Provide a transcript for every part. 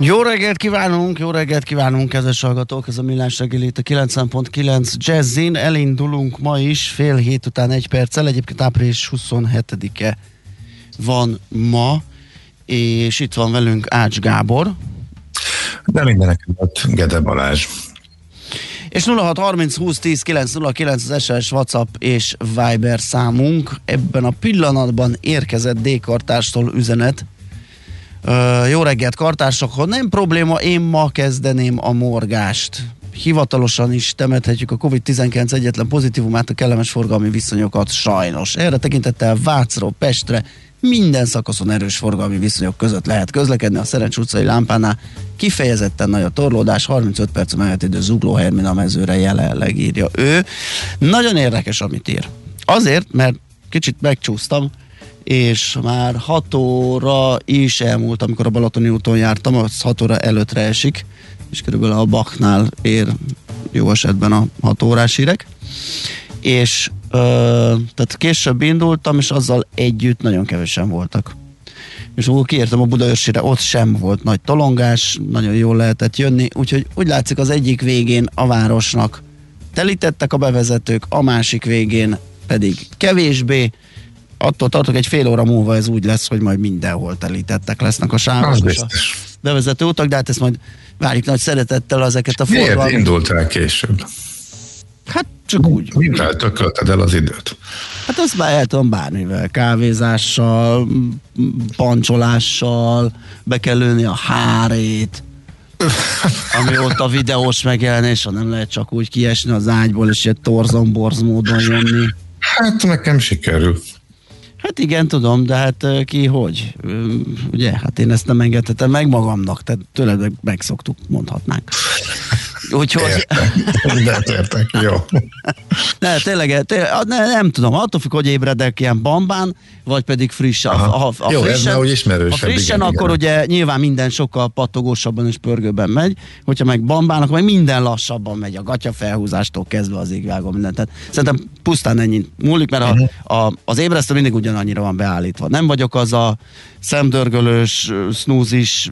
Jó reggelt kívánunk, jó reggelt kívánunk, kedves hallgatók, ez a Millás reggeli itt a 90.9 Jazzin, elindulunk ma is, fél hét után egy perccel, egyébként április 27-e van ma, és itt van velünk Ács Gábor. De mindenek előtt Gede Balázs. És 0630 20 10 909 az SS, WhatsApp és Viber számunk. Ebben a pillanatban érkezett D-kartárstól üzenet. Jó reggelt, kartársakhoz. Nem probléma, én ma kezdeném a morgást. Hivatalosan is temethetjük a COVID-19 egyetlen pozitívumát, a kellemes forgalmi viszonyokat sajnos. Erre tekintettel Vácról Pestre minden szakaszon erős forgalmi viszonyok között lehet közlekedni. A Szerencs utcai lámpánál kifejezetten nagy a torlódás, 35 perc a menetidő Zugló Hermina mezőre jelenleg írja ő. Nagyon érdekes, amit ír. Azért, mert kicsit megcsúsztam, és már 6 óra is elmúlt, amikor a Balatoni úton jártam, az 6 óra előttre esik, és körülbelül a Baknál ér jó esetben a 6 órás hírek. És ö, tehát később indultam, és azzal együtt nagyon kevesen voltak. És akkor kiértem a Budaörsire, ott sem volt nagy tolongás, nagyon jól lehetett jönni, úgyhogy úgy látszik az egyik végén a városnak telítettek a bevezetők, a másik végén pedig kevésbé, attól tartok, egy fél óra múlva ez úgy lesz, hogy majd mindenhol telítettek lesznek a sávok és a bevezető utak, de hát ezt majd várjuk nagy szeretettel ezeket a forgalmat. Miért indult el később? Hát csak úgy. Mivel tökölted el az időt? Hát azt már el tudom bármivel, kávézással, pancsolással, be kell lőni a hárét, ami ott a videós megjelenés, ha nem lehet csak úgy kiesni az ágyból, és egy torzomborz módon jönni. Hát nekem sikerül. Hát igen, tudom, de hát ki hogy? Ugye, hát én ezt nem engedhetem meg magamnak, tehát tőled meg megszoktuk, mondhatnánk. Úgyhogy... Értek, de értek, jó. Ne, tényleg, tényleg ne, nem tudom, attól függ, hogy ébredek ilyen bambán, vagy pedig frissen. Aha. Ha, ha jó, frissen, ez már. Ha frissen, igen, akkor igen. ugye nyilván minden sokkal pattogósabban és pörgőben megy, hogyha meg bambán, akkor meg minden lassabban megy, a gatya felhúzástól kezdve az égvágó minden. Tehát szerintem pusztán ennyi múlik, mert a, Mhm. a, az ébresztő mindig ugyanannyira van beállítva. Nem vagyok az a szemdörgölős, snúzis,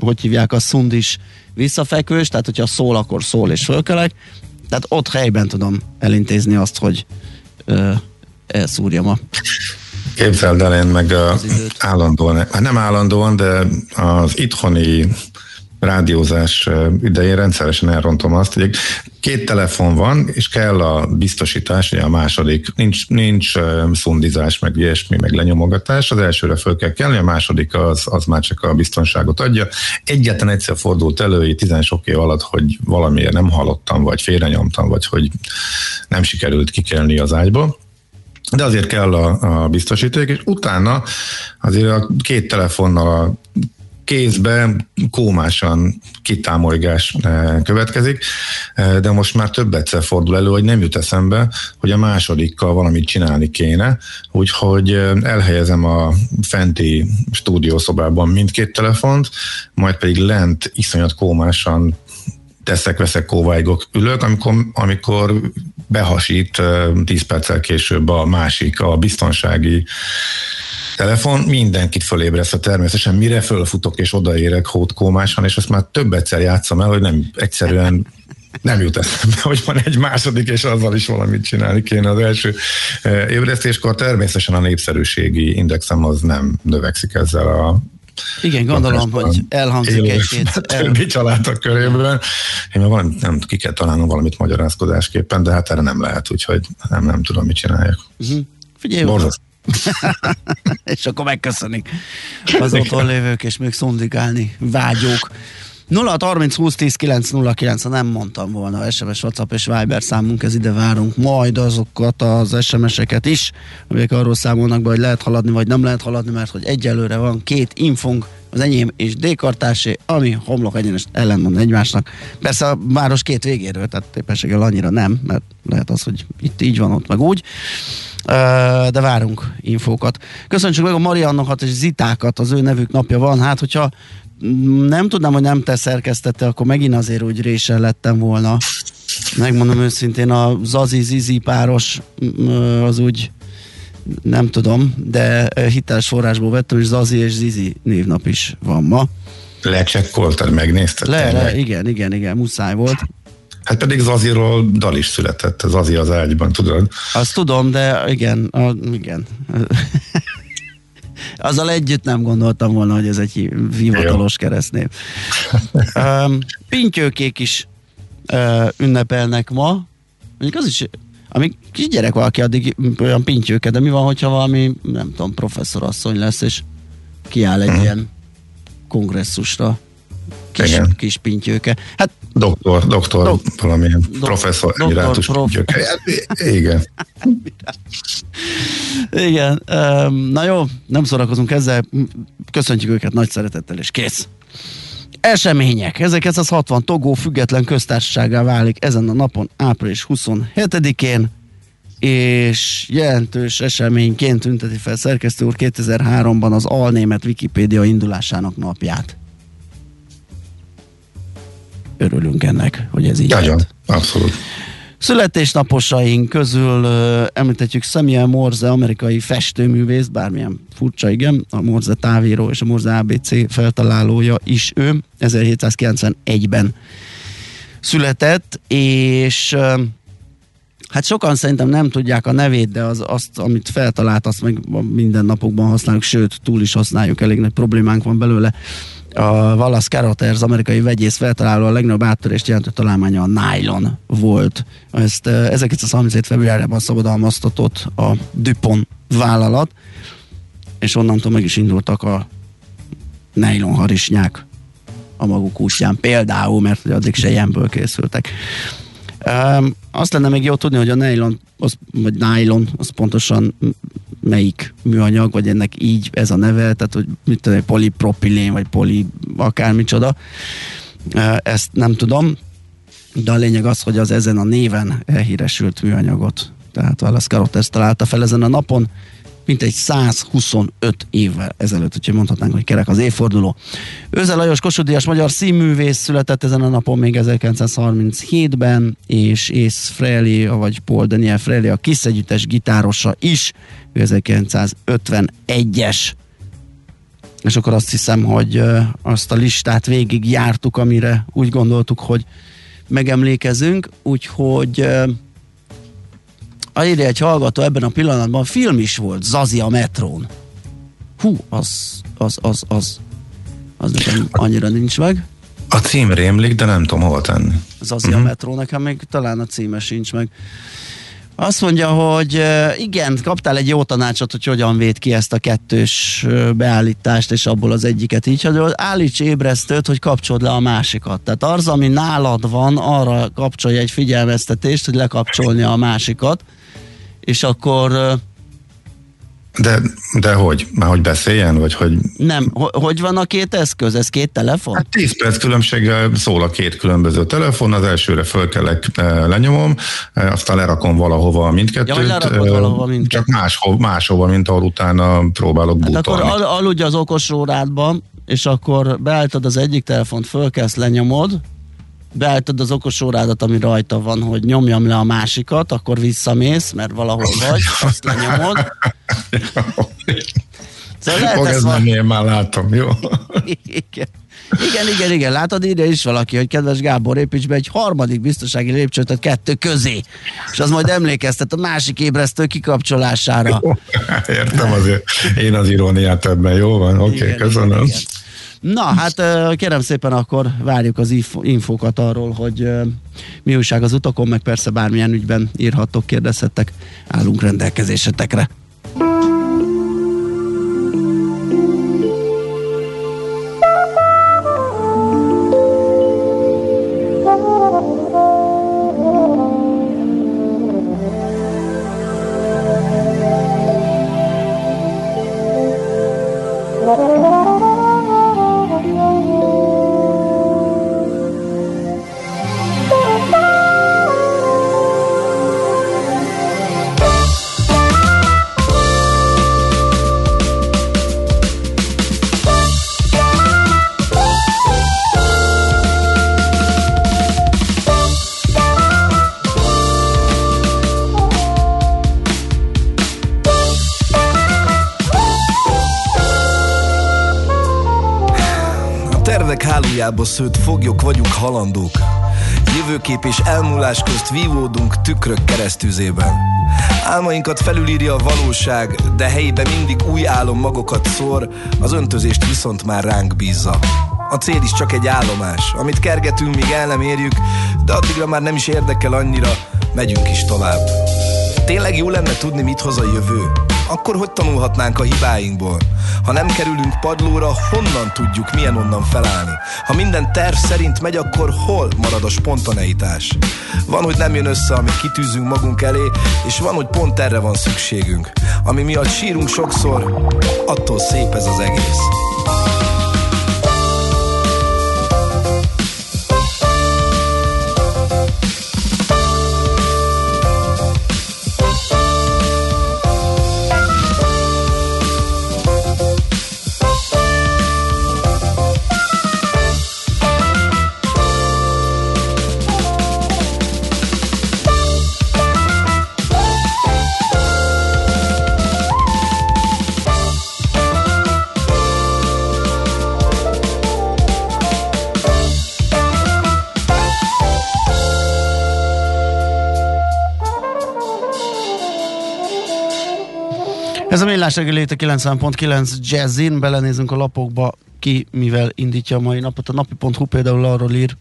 hogy hívják, a szundis visszafekvős, tehát hogyha szól, akkor szól és fölkelek. Tehát ott helyben tudom elintézni azt, hogy ö, elszúrjam a Képzeld el, én meg a, állandóan, hát nem állandóan, de az itthoni rádiózás idején rendszeresen elrontom azt, hogy két telefon van, és kell a biztosítás, ugye a második, nincs, nincs szundizás, meg ilyesmi, meg lenyomogatás, az elsőre föl kell kelni, a második az, az már csak a biztonságot adja. Egyetlen egyszer fordult elő, tizen sok év alatt, hogy valamiért nem hallottam, vagy félrenyomtam, vagy hogy nem sikerült kikelni az ágyból. De azért kell a, a biztosíték, és utána azért a két telefonnal a kézbe kómásan kitámolygás eh, következik, eh, de most már több egyszer fordul elő, hogy nem jut eszembe, hogy a másodikkal valamit csinálni kéne, úgyhogy eh, elhelyezem a fenti stúdiószobában mindkét telefont, majd pedig lent iszonyat kómásan teszek, veszek, kóváigok, ülök, amikor, amikor behasít 10 perccel később a másik, a biztonsági telefon mindenkit fölébreszt, természetesen mire fölfutok és odaérek hótkómásan, és azt már több egyszer játszom el, hogy nem egyszerűen nem jut eszembe, hogy van egy második, és azzal is valamit csinálni kéne az első eh, ébresztéskor. Természetesen a népszerűségi indexem az nem növekszik ezzel a igen, gondolom, hogy elhangzik egy-két... El... Többi családok körében. Én már valami, nem, ki kell találnom valamit magyarázkodásképpen, de hát erre nem lehet, úgyhogy nem, nem tudom, mit csináljak. Uh-huh. Figyelj, és akkor megköszönik az otthon lévők, és még szundikálni vágyók. 0 30 20 10 9 0 9, ha nem mondtam volna, SMS, WhatsApp és Viber számunk, ez ide várunk majd azokat az SMS-eket is, amelyek arról számolnak be, hogy lehet haladni, vagy nem lehet haladni, mert hogy egyelőre van két infunk, az enyém és d ami homlok egyenes ellentmond egymásnak. Persze a város két végéről, tehát éppenséggel annyira nem, mert lehet az, hogy itt így van, ott meg úgy. De várunk infókat. Köszönjük meg a Mariannokat és Zitákat, az ő nevük napja van. Hát, hogyha nem tudnám, hogy nem te szerkesztette, akkor megint azért úgy résen lettem volna. Megmondom őszintén, a Zazi-Zizi páros az úgy nem tudom, de hiteles forrásból vettem, és Zazi és Zizi névnap is van ma. Lecsekkoltad, megnézted? Le, le, igen, igen, igen, muszáj volt. Hát pedig Zaziról dal is született, Zazi az ágyban, tudod? Azt tudom, de igen, a, igen. Azzal együtt nem gondoltam volna, hogy ez egy hivatalos keresztnév. um, pintyőkék is uh, ünnepelnek ma. Mondjuk az is, amíg kisgyerek valaki, addig olyan pintyőke, de mi van, hogyha valami, nem tudom, professzorasszony lesz, és kiáll egy uh-huh. ilyen kongresszusra kis, Igen. kis pintyőke. Hát, doktor, doktor, dok, valamilyen dok, professzor, doktor, emirátus prof. Igen. Igen. Na jó, nem szórakozunk ezzel. Köszöntjük őket nagy szeretettel, és kész. Események. 1960 Togó független köztársaságá válik ezen a napon, április 27-én, és jelentős eseményként tünteti fel szerkesztő úr 2003-ban az alnémet Wikipédia indulásának napját örülünk ennek, hogy ez így Nagyon, lett. abszolút. Születésnaposaink közül uh, említetjük Samuel Morze, amerikai festőművész, bármilyen furcsa, igen, a Morze távíró és a Morze ABC feltalálója is ő, 1791-ben született, és uh, hát sokan szerintem nem tudják a nevét, de az, azt, amit feltalált, azt meg minden napokban használjuk, sőt, túl is használjuk, elég nagy problémánk van belőle a Wallace Carothers, amerikai vegyész feltaláló a legnagyobb áttörést jelentő találmánya a nylon volt. Ezt 1937. februárjában szabadalmaztatott a Dupont vállalat, és onnantól meg is indultak a nylon harisnyák a maguk útján. Például, mert hogy addig se ilyenből készültek. Um, azt lenne még jó tudni, hogy a nylon, az, vagy nylon, az pontosan melyik műanyag, vagy ennek így ez a neve, tehát hogy mit tudom, polipropilén, vagy poli akármicsoda. Ezt nem tudom, de a lényeg az, hogy az ezen a néven elhíresült műanyagot, tehát Wallace Carrot ezt találta fel ezen a napon, mint egy 125 évvel ezelőtt, úgyhogy mondhatnánk, hogy kerek az évforduló. Őze Lajos Kossuth magyar színművész született ezen a napon még 1937-ben, és Ace Frehley, vagy Paul Daniel Frehley, a Kiss együttes gitárosa is, ő 1951-es. És akkor azt hiszem, hogy azt a listát végig jártuk, amire úgy gondoltuk, hogy megemlékezünk, úgyhogy írja egy hallgató ebben a pillanatban, film is volt, Zazi a metrón. Hú, az, az, az, az, az nekem annyira nincs meg. A cím rémlik, de nem tudom hol tenni. Zazi uh-huh. a mhm. metró, nekem még talán a címe sincs meg. Azt mondja, hogy igen, kaptál egy jó tanácsot, hogy hogyan véd ki ezt a kettős beállítást, és abból az egyiket így, hogy állíts ébresztőt, hogy kapcsold le a másikat. Tehát az, ami nálad van, arra kapcsolja egy figyelmeztetést, hogy lekapcsolni a másikat, és akkor de, de hogy? Már hogy beszéljen, vagy hogy... Nem, hogy van a két eszköz? Ez két telefon? Hát 10 perc különbséggel szól a két különböző telefon, az elsőre fölkelek, lenyomom, aztán lerakom valahova mindkettőt. Ja, valahova mindkettőt. Csak máshova, máshova, mint ahol utána próbálok hát bútolni. akkor al- aludj az okos órádban, és akkor beállítod az egyik telefont, fölkelsz, lenyomod, beállítod az okos órádat, ami rajta van, hogy nyomjam le a másikat, akkor visszamész, mert valahol vagy, azt lenyomod. Szóval lehet Fog ez menni, én már látom, jó? Igen. Igen, igen, igen, látod, írja is valaki, hogy kedves Gábor, építs be egy harmadik biztonsági lépcsőt kettő közé, és az majd emlékeztet a másik ébresztő kikapcsolására. Értem azért, én az iróniát ebben, jó van, oké, okay, Igen, köszönöm. igen, igen. Na, hát kérem szépen akkor várjuk az info- infókat arról, hogy mi újság az utakon, meg persze bármilyen ügyben írhattok, kérdezhettek, állunk rendelkezésetekre. Szőtt foglyok vagyunk halandók. Jövőkép és elmúlás közt vívódunk tükrök keresztüzében. Álmainkat felülírja a valóság, de helyébe mindig új álom magokat szór, az öntözést viszont már ránk bízza. A cél is csak egy állomás, amit kergetünk, míg el nem érjük, de addigra már nem is érdekel annyira, megyünk is tovább. Tényleg jó lenne tudni, mit hoz a jövő? Akkor hogy tanulhatnánk a hibáinkból? Ha nem kerülünk padlóra, honnan tudjuk, milyen onnan felállni? Ha minden terv szerint megy, akkor hol marad a spontaneitás? Van, hogy nem jön össze, amit kitűzünk magunk elé, és van, hogy pont erre van szükségünk. Ami miatt sírunk sokszor, attól szép ez az egész. Millás reggeli itt a 90.9 Jazzin, belenézünk a lapokba, ki mivel indítja a mai napot. A napi.hu például arról ír,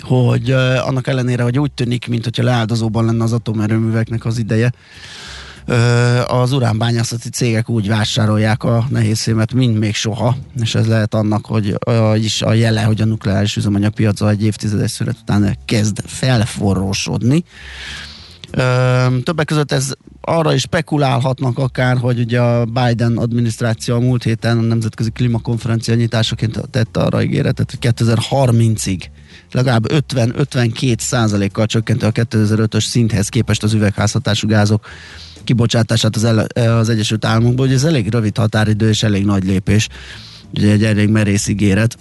hogy uh, annak ellenére, hogy úgy tűnik, mint hogyha leáldozóban lenne az atomerőműveknek az ideje, uh, az uránbányászati cégek úgy vásárolják a nehézszémet, mint még soha, és ez lehet annak, hogy uh, is a jele, hogy a nukleáris üzemanyagpiaca egy évtizedes szület után kezd felforrósodni. Többek között ez arra is spekulálhatnak akár, hogy ugye a Biden adminisztráció a múlt héten a Nemzetközi Klímakonferencia nyitásaként tette arra ígéretet, hogy 2030-ig legalább 50-52 százalékkal csökkenti a 2005-ös szinthez képest az üvegházhatású gázok kibocsátását az, el, az Egyesült Államokból, hogy ez elég rövid határidő és elég nagy lépés, ugye egy elég merész ígéret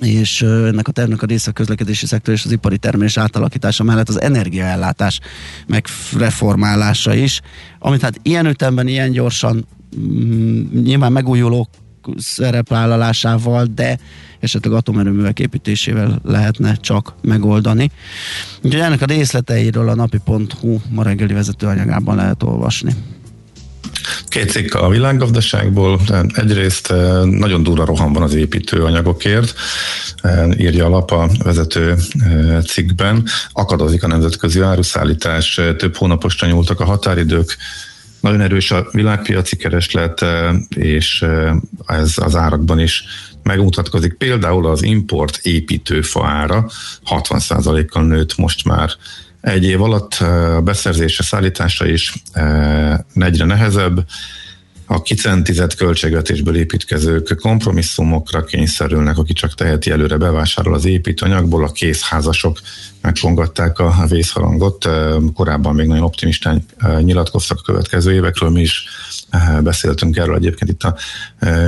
és ennek a tervnek a része a közlekedési szektor és az ipari termelés átalakítása mellett az energiaellátás megreformálása is, amit hát ilyen ütemben, ilyen gyorsan mm, nyilván megújulók szerepvállalásával, de esetleg atomerőművek építésével lehetne csak megoldani. Úgyhogy ennek a részleteiről a napi.hu ma reggeli vezetőanyagában lehet olvasni. Két cikk a világgazdaságból. Egyrészt eh, nagyon durva roham van az építőanyagokért, eh, írja a lap a vezető eh, cikkben. Akadozik a nemzetközi áruszállítás, több hónaposra nyúltak a határidők, nagyon erős a világpiaci kereslet, és ez az árakban is megmutatkozik. Például az import építőfa ára 60%-kal nőtt most már egy év alatt a beszerzése, szállítása is egyre nehezebb. A kicentizett költségvetésből építkezők kompromisszumokra kényszerülnek, aki csak teheti előre bevásárol az építőanyagból, a készházasok megkongatták a vészharangot. Korábban még nagyon optimistán nyilatkoztak a következő évekről, mi is beszéltünk erről egyébként itt a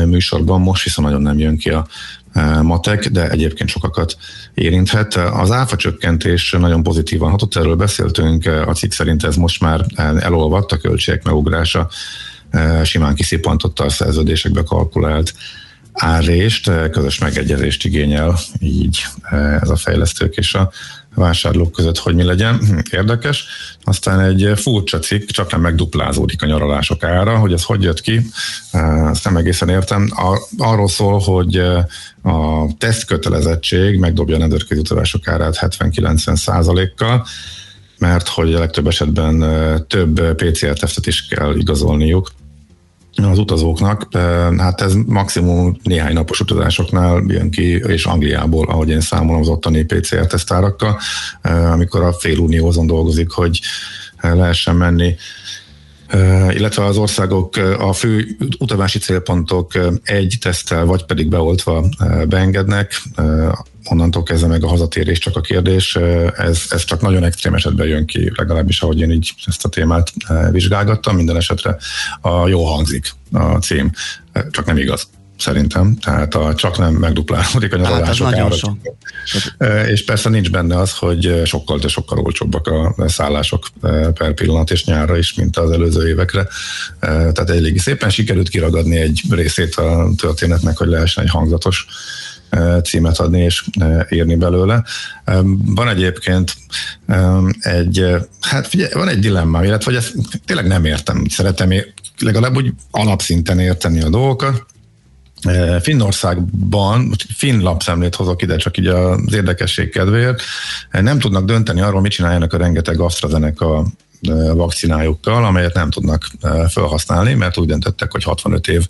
műsorban, most viszont nagyon nem jön ki a matek, de egyébként sokakat érinthet. Az áfa csökkentés nagyon pozitívan hatott, erről beszéltünk, a cikk szerint ez most már elolvadt, a költségek megugrása simán kiszippantotta a szerződésekbe kalkulált árrést, közös megegyezést igényel így ez a fejlesztők és a vásárlók között, hogy mi legyen. Hm, érdekes. Aztán egy furcsa cikk, csak nem megduplázódik a nyaralások ára, hogy ez hogy jött ki, ezt nem egészen értem. Arról szól, hogy a tesztkötelezettség megdobja a nemzetközi utazások árát 70-90 százalékkal, mert hogy a legtöbb esetben több PCR-tesztet is kell igazolniuk, az utazóknak, hát ez maximum néhány napos utazásoknál jön ki, és Angliából, ahogy én számolom az ottani PCR tesztárakkal, amikor a fél azon dolgozik, hogy lehessen menni illetve az országok a fő utazási célpontok egy tesztel, vagy pedig beoltva beengednek, onnantól kezdve meg a hazatérés csak a kérdés. Ez, ez csak nagyon extrém esetben jön ki, legalábbis ahogy én így ezt a témát vizsgálgattam. Minden esetre a jó hangzik a cím, csak nem igaz szerintem, tehát a, csak nem megduplálódik a hát, nyaralások hát ára. Sok. És persze nincs benne az, hogy sokkal, de sokkal olcsóbbak a szállások per pillanat és nyárra is, mint az előző évekre. Tehát elég szépen sikerült kiragadni egy részét a történetnek, hogy lehessen egy hangzatos címet adni és írni belőle. Van egyébként egy, hát figyelj, van egy dilemmám, illetve hogy ezt tényleg nem értem. Szeretem legalább úgy alapszinten érteni a dolgokat. Finnországban, finn lapszemlét hozok ide, csak így az érdekesség kedvéért, nem tudnak dönteni arról, mit csináljanak a rengeteg AstraZeneca vakcinájukkal, amelyet nem tudnak felhasználni, mert úgy döntöttek, hogy 65 év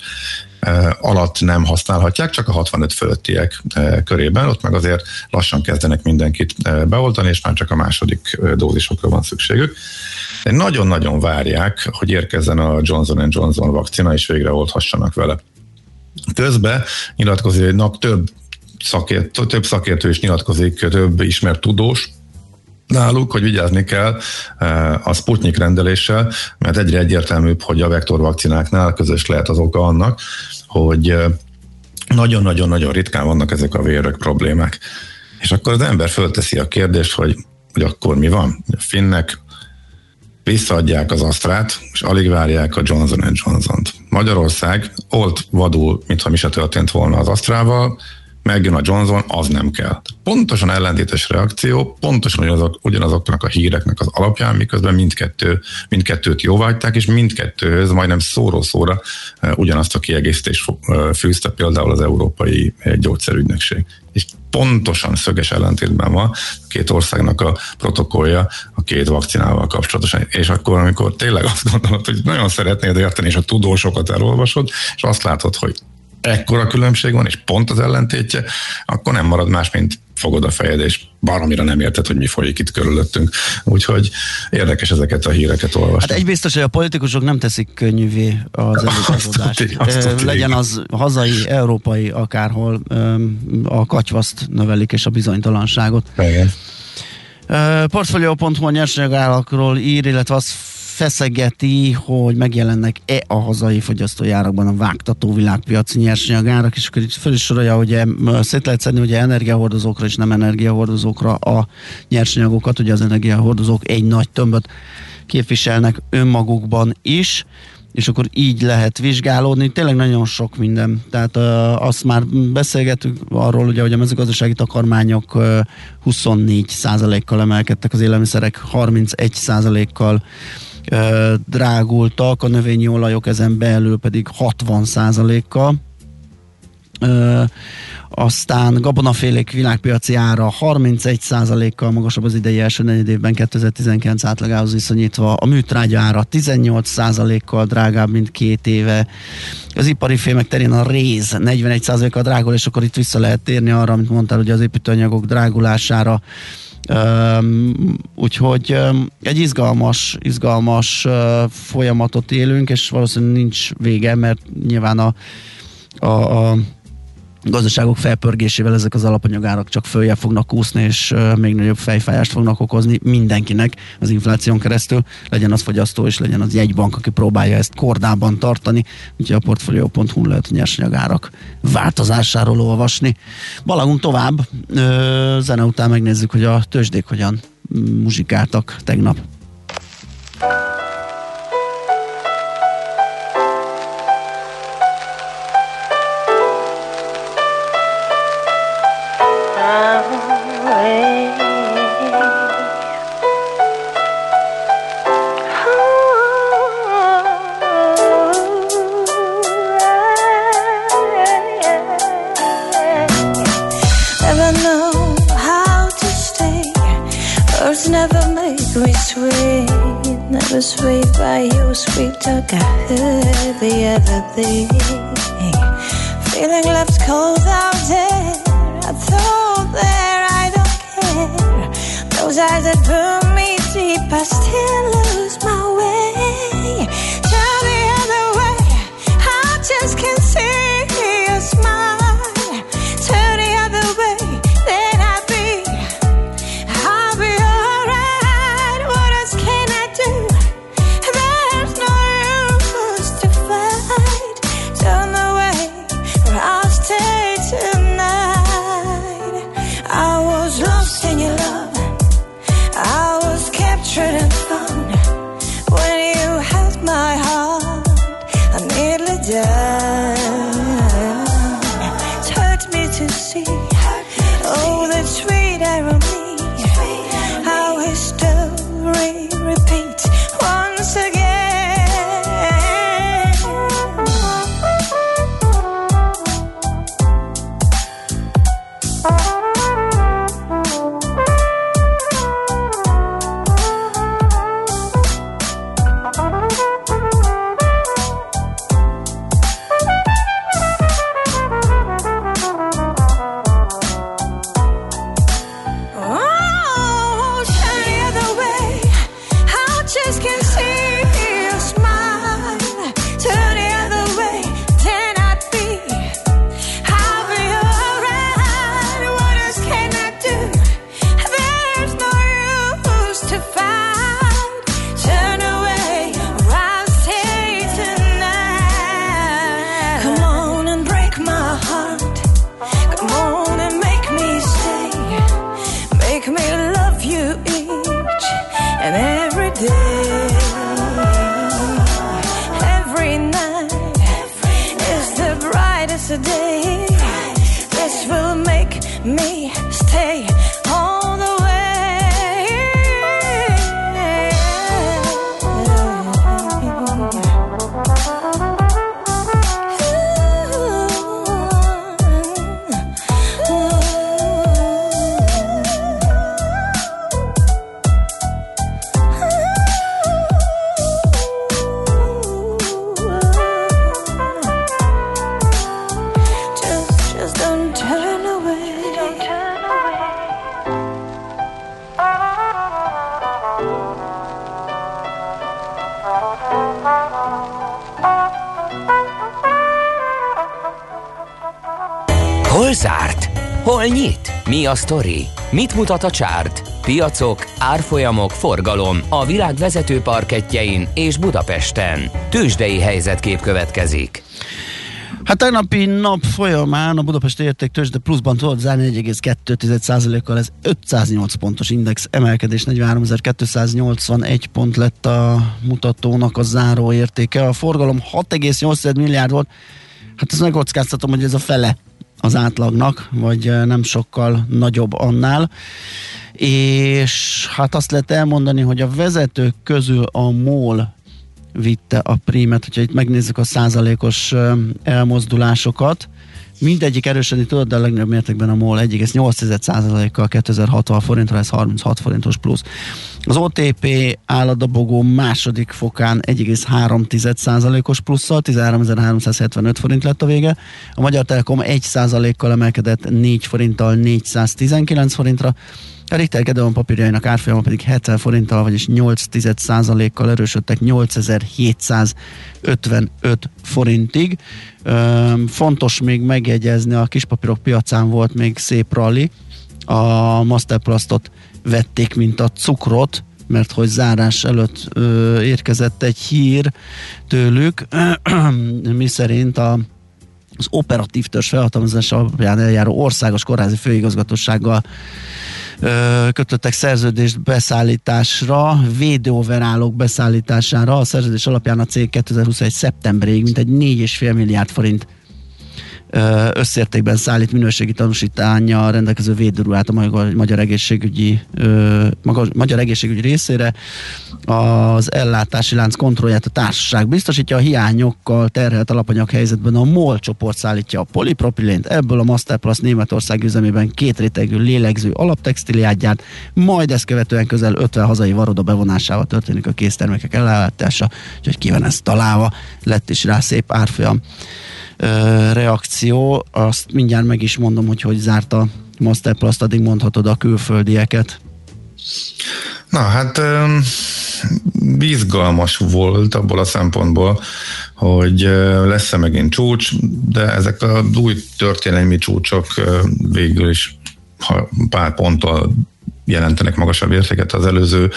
alatt nem használhatják, csak a 65 fölöttiek körében, ott meg azért lassan kezdenek mindenkit beoltani, és már csak a második dózisokra van szükségük. De nagyon-nagyon várják, hogy érkezzen a Johnson Johnson vakcina, és végre olthassanak vele. Közben nap több szakért, több szakértő is nyilatkozik, több ismert tudós, náluk, hogy vigyázni kell eh, a Sputnik rendeléssel, mert egyre egyértelműbb, hogy a vektorvakcináknál közös lehet az oka annak, hogy eh, nagyon-nagyon-nagyon ritkán vannak ezek a vérök problémák. És akkor az ember fölteszi a kérdést, hogy, hogy akkor mi van? Finnek visszaadják az Astrát, és alig várják a Johnson Johnson-t. Magyarország olt vadul, mintha mi se történt volna az Astrával, megjön a Johnson, az nem kell. Pontosan ellentétes reakció, pontosan ugyanazok, ugyanazoknak a híreknek az alapján, miközben mindkettő, mindkettőt jóvágyták, és mindkettőhöz majdnem szóró-szóra eh, ugyanazt a kiegészítést eh, fűzte például az Európai Gyógyszerügynökség. Pontosan szöges ellentétben van a két országnak a protokollja a két vakcinával kapcsolatosan. És akkor, amikor tényleg azt gondolod, hogy nagyon szeretnéd érteni, és a tudósokat elolvasod, és azt látod, hogy ekkora különbség van, és pont az ellentétje, akkor nem marad más, mint fogod a fejed, és baromira nem érted, hogy mi folyik itt körülöttünk. Úgyhogy érdekes ezeket a híreket olvasni. Hát egy biztos, hogy a politikusok nem teszik könnyűvé az előadást. Legyen az hazai, európai, akárhol a katyvaszt növelik, és a bizonytalanságot. Igen. Portfolio.hu a nyersanyagállakról ír, illetve az feszegeti, hogy megjelennek-e a hazai fogyasztójárakban a vágtató világpiaci nyersanyagárak, és akkor itt föl is sorolja, hogy szét lehet szedni ugye energiahordozókra és nem energiahordozókra a nyersanyagokat, ugye az energiahordozók egy nagy tömböt képviselnek önmagukban is, és akkor így lehet vizsgálódni. Tényleg nagyon sok minden. Tehát uh, azt már beszélgetünk arról, ugye, hogy a mezőgazdasági takarmányok uh, 24 kal emelkedtek, az élelmiszerek 31 kal drágultak, a növényi olajok ezen belül pedig 60 kal aztán gabonafélék világpiaci ára 31%-kal magasabb az idei első negyed évben 2019 átlagához viszonyítva, a műtrágya ára 18%-kal drágább, mint két éve, az ipari fémek terén a réz 41%-kal drágul, és akkor itt vissza lehet térni arra, amit mondtál, hogy az építőanyagok drágulására Úgyhogy egy izgalmas, izgalmas folyamatot élünk, és valószínűleg nincs vége, mert nyilván a, a, a gazdaságok felpörgésével ezek az alapanyagárak csak följebb fognak úszni, és még nagyobb fejfájást fognak okozni mindenkinek az infláción keresztül, legyen az fogyasztó, és legyen az jegybank, aki próbálja ezt kordában tartani, úgyhogy a portfolio.hu lehet a nyersanyagárak változásáról olvasni. Balagunk tovább, zene után megnézzük, hogy a tőzsdék hogyan muzsikáltak tegnap. And every day. Every night is the brightest day. This will make me stay Mi a sztori? Mit mutat a csárt? Piacok, árfolyamok, forgalom a világ vezető parketjein és Budapesten. Tősdei helyzetkép következik. Hát tegnapi nap folyamán a Budapesti Érték Tőzsde pluszban tudott zárni 1,2%-kal, ez 508 pontos index emelkedés, 43.281 pont lett a mutatónak a záró értéke. A forgalom 6,8 milliárd volt, hát ezt megkockáztatom, hogy ez a fele az átlagnak, vagy nem sokkal nagyobb annál. És hát azt lehet elmondani, hogy a vezetők közül a MOL vitte a prímet, hogyha itt megnézzük a százalékos elmozdulásokat, mindegyik erősödni tudott, de a legnagyobb mértékben a MOL 1,8%-kal 2060 forintra, ez 36 forintos plusz. Az OTP áll a dobogó második fokán 1,3%-os plusszal, 13.375 forint lett a vége. A Magyar Telekom 1%-kal emelkedett 4 forinttal 419 forintra, a Richter Gedeon papírjainak árfolyama pedig 70 forinttal, vagyis 8 kal erősödtek 8755 forintig. Üm, fontos még megjegyezni, a kispapírok piacán volt még szép rally. A Masterplastot vették, mint a cukrot, mert hogy zárás előtt ö, érkezett egy hír tőlük, mi szerint a az operatív törzs felhatalmazás alapján eljáró országos kórházi főigazgatósággal ö, kötöttek szerződést beszállításra, védőoverálók beszállítására. A szerződés alapján a cég 2021. szeptemberig mintegy 4,5 milliárd forint összértékben szállít minőségi tanúsítánya rendelkező védőruhát a magyar, egészségügyi magyar egészségügyi részére. Az ellátási lánc kontrollját a társaság biztosítja, a hiányokkal terhelt alapanyag helyzetben a MOL csoport szállítja a polipropilént, ebből a Masterplus Németország üzemében két rétegű lélegző alaptextiliát gyárt, majd ezt követően közel 50 hazai varoda bevonásával történik a késztermékek ellátása, úgyhogy ki van ez találva, lett is rá szép árfolyam reakció, azt mindjárt meg is mondom, hogy hogy zárt a Masterplast, addig mondhatod a külföldieket. Na hát bizgalmas volt abból a szempontból, hogy lesz-e megint csúcs, de ezek a új történelmi csúcsok végül is ha pár ponttal jelentenek magasabb értéket az előző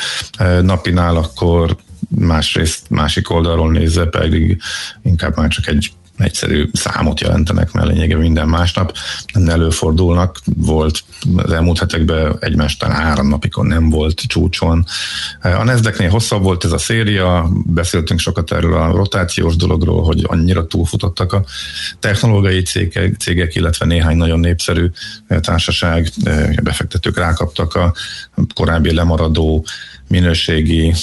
napinál, akkor másrészt másik oldalról nézve pedig inkább már csak egy egyszerű számot jelentenek, mert lényegében minden másnap nem előfordulnak. Volt az elmúlt hetekben egymást talán három napikon nem volt csúcson. A Nezdeknél hosszabb volt ez a széria, beszéltünk sokat erről a rotációs dologról, hogy annyira túlfutottak a technológiai cégek, cégek illetve néhány nagyon népszerű társaság, befektetők rákaptak a korábbi lemaradó minőségi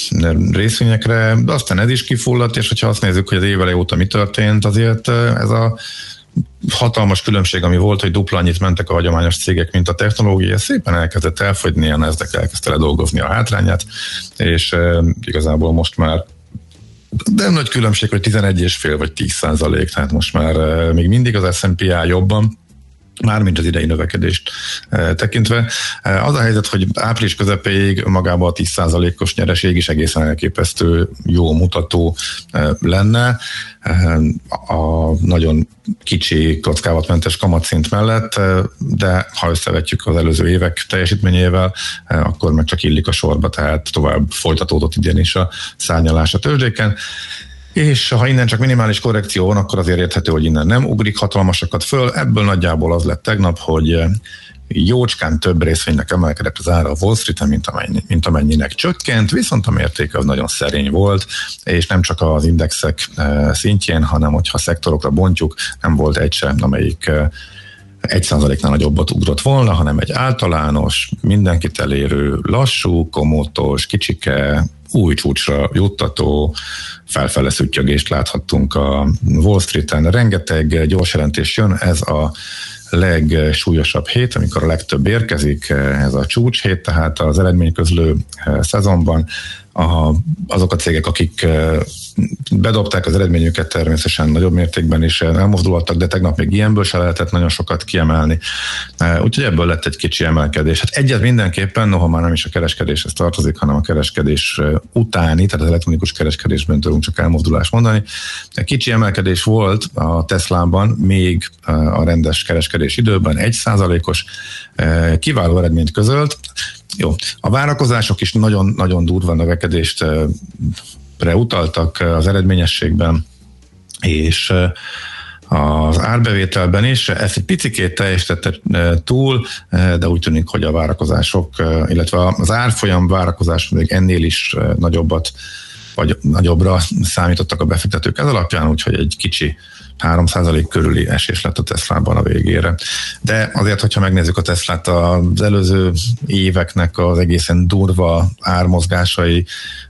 részvényekre, de aztán ez is kifulladt, és hogyha azt nézzük, hogy az évele óta mi történt, azért ez a hatalmas különbség, ami volt, hogy dupla annyit mentek a hagyományos cégek, mint a technológia, szépen elkezdett elfogyni, a Nasdaq elkezdte ledolgozni a hátrányát, és igazából most már de nagy különbség, hogy 11,5 vagy 10 százalék, tehát most már még mindig az S&P jobban, mármint az idei növekedést e, tekintve. E, az a helyzet, hogy április közepéig magában a 10%-os nyereség is egészen elképesztő jó mutató e, lenne. A nagyon kicsi kockávatmentes kamatszint mellett, de ha összevetjük az előző évek teljesítményével, akkor meg csak illik a sorba, tehát tovább folytatódott idén is a szárnyalás a tőzsdéken. És ha innen csak minimális korrekció van, akkor azért érthető, hogy innen nem ugrik hatalmasakat föl. Ebből nagyjából az lett tegnap, hogy eh, jócskán több részvénynek emelkedett az ára a Wall street mint, amennyi, mint amennyinek csökkent, viszont a mérték az nagyon szerény volt, és nem csak az indexek eh, szintjén, hanem hogyha szektorokra bontjuk, nem volt egy sem, amelyik eh, egy százaléknál nagyobbat ugrott volna, hanem egy általános, mindenkit elérő, lassú, komótos, kicsike, új csúcsra juttató felfele szüttyögést láthattunk a Wall Street-en. Rengeteg gyors jelentés jön, ez a legsúlyosabb hét, amikor a legtöbb érkezik, ez a csúcs hét, tehát az eredményközlő szezonban a, azok a cégek, akik bedobták az eredményüket természetesen nagyobb mértékben is elmozdulhattak, de tegnap még ilyenből se lehetett nagyon sokat kiemelni. Úgyhogy ebből lett egy kicsi emelkedés. Hát egyet mindenképpen, noha már nem is a kereskedéshez tartozik, hanem a kereskedés utáni, tehát az elektronikus kereskedésben tudunk csak elmozdulást mondani. Kicsi emelkedés volt a Teslában még a rendes kereskedés időben, egy százalékos kiváló eredményt közölt, jó. A várakozások is nagyon-nagyon durva növekedést utaltak az eredményességben, és az árbevételben is. Ezt egy picikét teljesítette túl, de úgy tűnik, hogy a várakozások, illetve az árfolyam várakozás még ennél is nagyobbat, vagy nagyobbra számítottak a befektetők ez alapján, úgyhogy egy kicsi 3% körüli esés lett a Teslában a végére. De azért, hogyha megnézzük a Teslát az előző éveknek az egészen durva ármozgásai,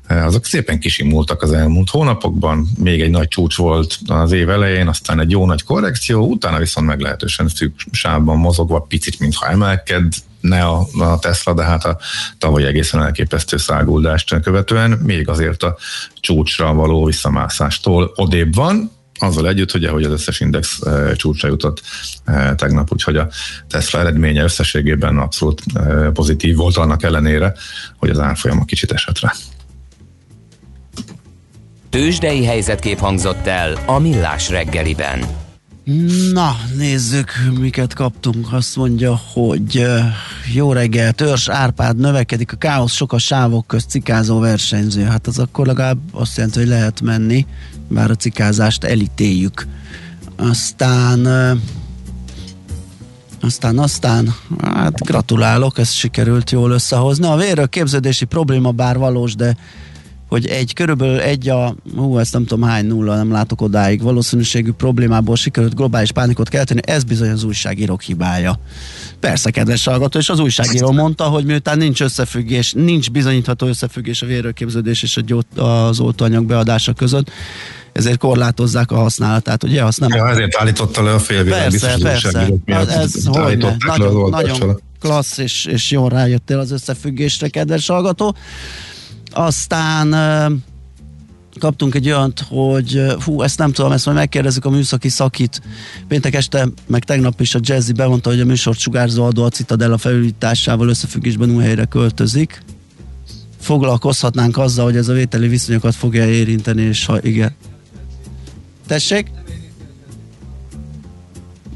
eh, azok szépen kisimultak az elmúlt hónapokban. Még egy nagy csúcs volt az év elején, aztán egy jó nagy korrekció, utána viszont meglehetősen szűk sávban mozogva, picit, mintha emelked, ne a, a Tesla, de hát a tavaly egészen elképesztő száguldást követően még azért a csúcsra való visszamászástól odébb van, azzal együtt, hogy hogy az összes index e, csúcsra jutott e, tegnap, úgyhogy a Tesla eredménye összességében abszolút e, pozitív volt annak ellenére, hogy az árfolyam kicsit esett rá. Tőzsdei helyzetkép hangzott el a Millás reggeliben. Na, nézzük, miket kaptunk. Azt mondja, hogy jó reggel, Törs Árpád növekedik, a káosz sok a sávok közt cikázó versenyző. Hát az akkor legalább azt jelenti, hogy lehet menni bár a cikázást elítéljük. Aztán aztán, aztán, hát gratulálok, ezt sikerült jól összehozni. A vérről képződési probléma bár valós, de hogy egy körülbelül egy a, hú, ezt nem tudom hány nulla, nem látok odáig, valószínűségű problémából sikerült globális pánikot kelteni, ez bizony az újságírók hibája. Persze, kedves hallgató, és az újságíró mondta, hogy miután nincs összefüggés, nincs bizonyítható összefüggés a vérőképződés és a gyót, az oltóanyag beadása között, ezért korlátozzák a használatát, ugye? Azt nem ja, ezért állította le a félvilág Persze, persze. Hát ez hogy nagyon, nagyon klassz, és, és jól rájöttél az összefüggésre, kedves hallgató. Aztán kaptunk egy olyat, hogy hú, ezt nem tudom, ezt majd megkérdezzük a műszaki szakit. Péntek este, meg tegnap is a Jazzy bemondta, hogy a műsort sugárzó adó a Citadella felújításával összefüggésben új helyre költözik. Foglalkozhatnánk azzal, hogy ez a vételi viszonyokat fogja érinteni, és ha igen. Tessék?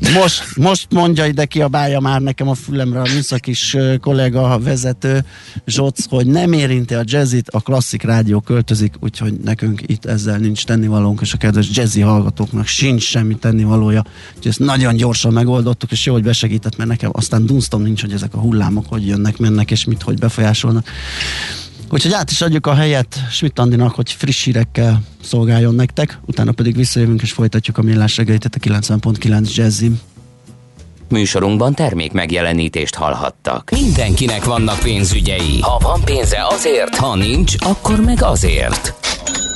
Most, most mondja ide ki a bája már nekem a fülemre a műszakis kollega, a vezető Zsoc, hogy nem érinti a jazzit, a klasszik rádió költözik, úgyhogy nekünk itt ezzel nincs tennivalónk, és a kedves jazzy hallgatóknak sincs semmi tennivalója. Úgyhogy ezt nagyon gyorsan megoldottuk, és jó, hogy besegített, mert nekem aztán dunsztom nincs, hogy ezek a hullámok hogy jönnek, mennek, és mit, hogy befolyásolnak. Úgyhogy át is adjuk a helyet Schmidt Andinak, hogy friss hírekkel szolgáljon nektek, utána pedig visszajövünk és folytatjuk a millás reggelitet a 90.9 Jazzim. Műsorunkban termék megjelenítést hallhattak. Mindenkinek vannak pénzügyei. Ha van pénze azért, ha nincs, akkor meg azért.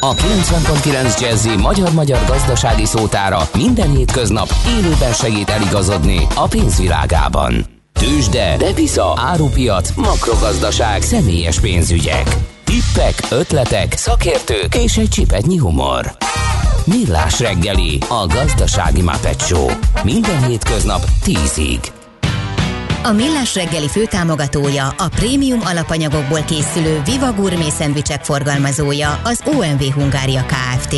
A 90.9 Jazzy magyar-magyar gazdasági szótára minden hétköznap élőben segít eligazodni a pénzvilágában. Tősde, devisa, árupiac, makrogazdaság, személyes pénzügyek. Tippek, ötletek, szakértők és egy csipetnyi humor. Millás reggeli, a gazdasági Muppet. Minden hétköznap 10-ig. A Millás reggeli főtámogatója, a prémium alapanyagokból készülő Viva Gourmet szendvicsek forgalmazója, az OMV Hungária Kft.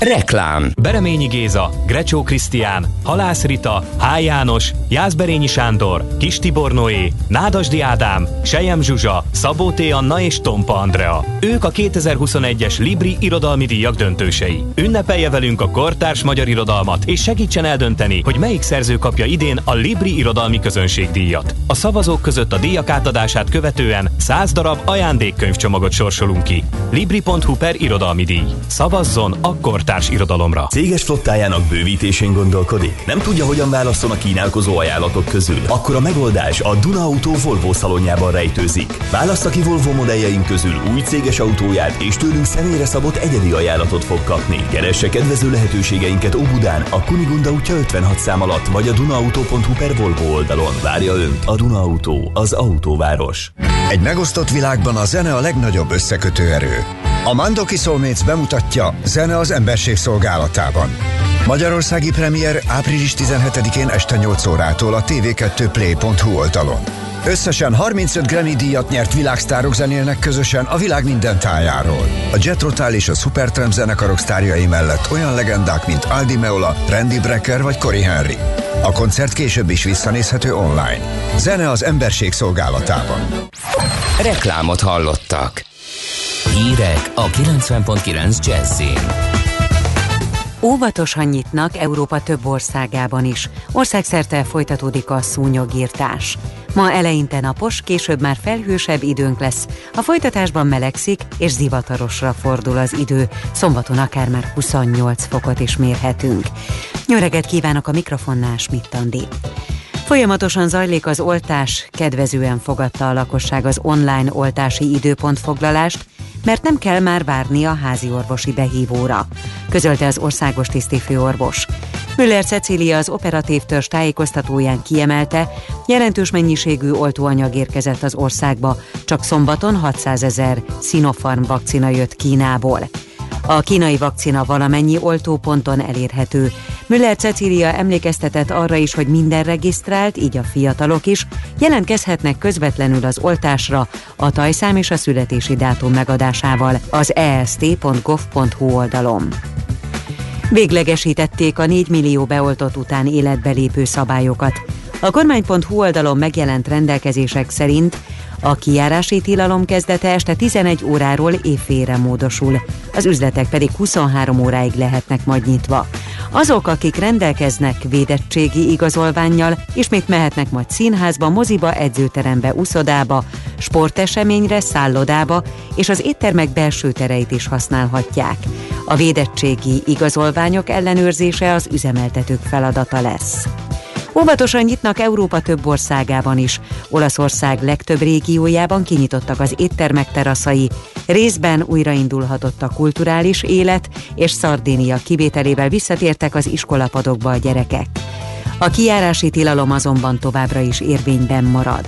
Reklám Bereményi Géza, Grecsó Krisztián, Halász Rita, H. János, Jászberényi Sándor, Kis Tibor Noé, Nádasdi Ádám, Sejem Zsuzsa, Szabó T. Anna és Tompa Andrea. Ők a 2021-es Libri irodalmi díjak döntősei. Ünnepelje velünk a kortárs magyar irodalmat, és segítsen eldönteni, hogy melyik szerző kapja idén a Libri irodalmi közönségdíjat. A szavazók között a díjak átadását követően 100 darab ajándékkönyvcsomagot sorsolunk ki. Libri.hu per irodalmi díj. Szavazzon akkor kortárs irodalomra. Céges flottájának bővítésén gondolkodik? Nem tudja, hogyan válaszol a kínálkozó ajánlatok közül? Akkor a megoldás a Duna Auto Volvo szalonjában rejtőzik. Válassza ki Volvo modelljeink közül új céges autóját, és tőlünk személyre szabott egyedi ajánlatot fog kapni. Keresse kedvező lehetőségeinket Óbudán, a Kunigunda útja 56 szám alatt, vagy a dunaauto.hu per Volvo oldalon. Várja Önt a Duna Auto, az autóváros. Egy megosztott világban a zene a legnagyobb összekötő erő. A Mandoki Soulmates bemutatja Zene az emberség szolgálatában. Magyarországi premier április 17-én este 8 órától a tv2play.hu oldalon. Összesen 35 Grammy díjat nyert világsztárok zenélnek közösen a világ minden tájáról. A Jet Rotal és a Supertramp zenekarok sztárjai mellett olyan legendák, mint Aldi Meola, Randy Brecker vagy Cory Henry. A koncert később is visszanézhető online. Zene az emberség szolgálatában. Reklámot hallottak. Hírek a 90.9 Jazzin. Óvatosan nyitnak Európa több országában is. Országszerte folytatódik a szúnyogírtás. Ma eleinte napos, később már felhősebb időnk lesz. A folytatásban melegszik és zivatarosra fordul az idő. Szombaton akár már 28 fokot is mérhetünk. Nyöreget kívánok a mikrofonnál, Smittandi. Folyamatosan zajlik az oltás, kedvezően fogadta a lakosság az online oltási időpontfoglalást, mert nem kell már várni a házi orvosi behívóra, közölte az országos tisztifőorvos. Müller Cecília az operatív törzs tájékoztatóján kiemelte, jelentős mennyiségű oltóanyag érkezett az országba, csak szombaton 600 ezer Sinopharm vakcina jött Kínából. A kínai vakcina valamennyi oltóponton elérhető. Müller Cecília emlékeztetett arra is, hogy minden regisztrált, így a fiatalok is, jelentkezhetnek közvetlenül az oltásra a tajszám és a születési dátum megadásával az est.gov.hu oldalon. Véglegesítették a 4 millió beoltott után életbe lépő szabályokat. A kormány.hu oldalon megjelent rendelkezések szerint A kijárási tilalom kezdete este 11 óráról évfélre módosul, az üzletek pedig 23 óráig lehetnek majd nyitva. Azok, akik rendelkeznek védettségi igazolványjal, ismét mehetnek majd színházba, moziba, edzőterembe, uszodába, sporteseményre, szállodába és az éttermek belső tereit is használhatják. A védettségi igazolványok ellenőrzése az üzemeltetők feladata lesz. Óvatosan nyitnak Európa több országában is. Olaszország legtöbb régiójában kinyitottak az éttermek teraszai, részben újraindulhatott a kulturális élet, és Szardénia kivételével visszatértek az iskolapadokba a gyerekek. A kijárási tilalom azonban továbbra is érvényben marad.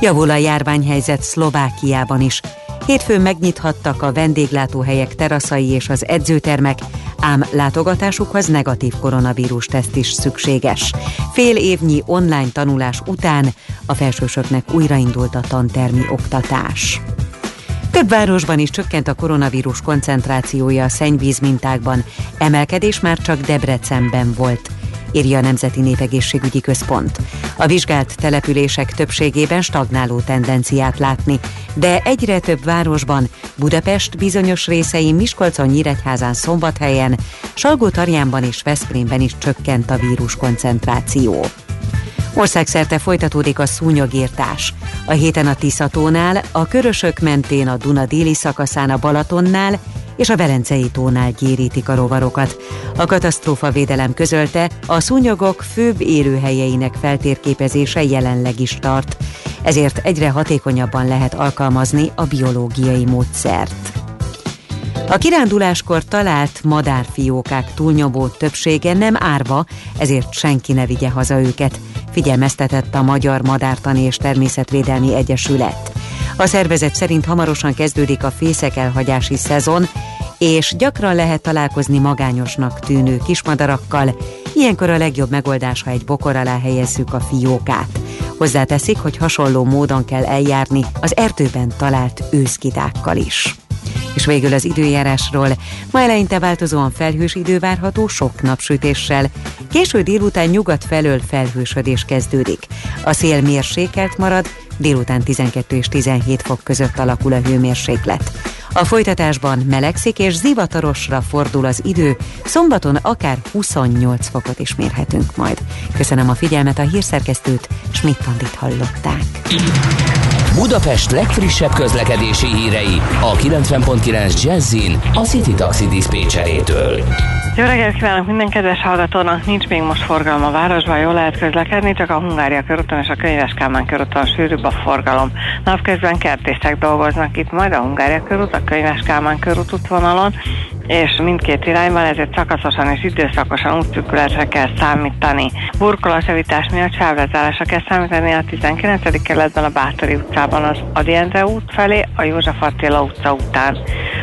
Javul a járványhelyzet Szlovákiában is, Hétfőn megnyithattak a vendéglátóhelyek teraszai és az edzőtermek, ám látogatásukhoz negatív koronavírus teszt is szükséges. Fél évnyi online tanulás után a felsősöknek újraindult a tantermi oktatás. Több városban is csökkent a koronavírus koncentrációja a szennyvíz mintákban, emelkedés már csak Debrecenben volt írja a Nemzeti Népegészségügyi Központ. A vizsgált települések többségében stagnáló tendenciát látni, de egyre több városban, Budapest bizonyos részein, Miskolcon, Nyíregyházán, Szombathelyen, Salgó-Tarjánban és Veszprémben is csökkent a vírus koncentráció. Országszerte folytatódik a szúnyogírtás. A héten a Tiszatónál, a Körösök mentén a Duna déli szakaszán a Balatonnál és a Velencei tónál gyérítik a rovarokat. A katasztrófa védelem közölte, a szúnyogok főbb élőhelyeinek feltérképezése jelenleg is tart, ezért egyre hatékonyabban lehet alkalmazni a biológiai módszert. A kiránduláskor talált madárfiókák túlnyomó többsége nem árva, ezért senki ne vigye haza őket, figyelmeztetett a Magyar Madártani és Természetvédelmi Egyesület. A szervezet szerint hamarosan kezdődik a fészek elhagyási szezon, és gyakran lehet találkozni magányosnak tűnő kismadarakkal, ilyenkor a legjobb megoldás, ha egy bokor alá helyezzük a fiókát. Hozzáteszik, hogy hasonló módon kell eljárni az erdőben talált őszkidákkal is. És végül az időjárásról. Ma eleinte változóan felhős idő várható sok napsütéssel. Késő délután nyugat felől felhősödés kezdődik. A szél mérsékelt marad, délután 12 és 17 fok között alakul a hőmérséklet. A folytatásban melegszik és zivatarosra fordul az idő, szombaton akár 28 fokot is mérhetünk majd. Köszönöm a figyelmet, a hírszerkesztőt, Schmidt-Tandit hallották. Budapest legfrissebb közlekedési hírei a 90.9 Jazzin a City Taxi Dispécsejétől. Jó reggelt kívánok minden kedves hallgatónak! Nincs még most forgalom a városban, jól lehet közlekedni, csak a Hungária körúton és a Könyves Kálmán körúton sűrűbb a forgalom. Napközben kertészek dolgoznak itt majd a Hungária körút, a Könyves Kálmán körút útvonalon, és mindkét irányban, ezért szakaszosan és időszakosan útszűkületre kell számítani. Burkolatjavítás miatt sávlezárásra kell számítani a 19. kerületben a Bátori utcában az Adi Endre út felé, a József Attila utca után.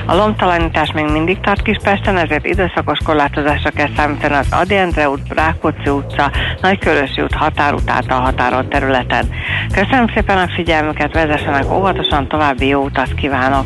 A lomtalanítás még mindig tart Kispesten, ezért időszakos korlátozásra kell számítani az Adi Endre út, Rákóczi utca, Nagykörösi út határút által határolt területen. Köszönöm szépen a figyelmüket, vezessenek óvatosan, további jó utat kívánok!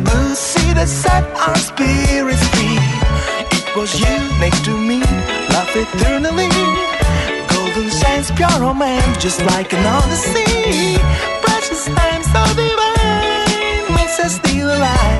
Blue sea that set our spirits free. It was you next to me, love eternally. Golden sands, pure romance, just like an odyssey. Precious time, so divine, makes us feel alive.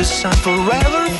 The sun, forever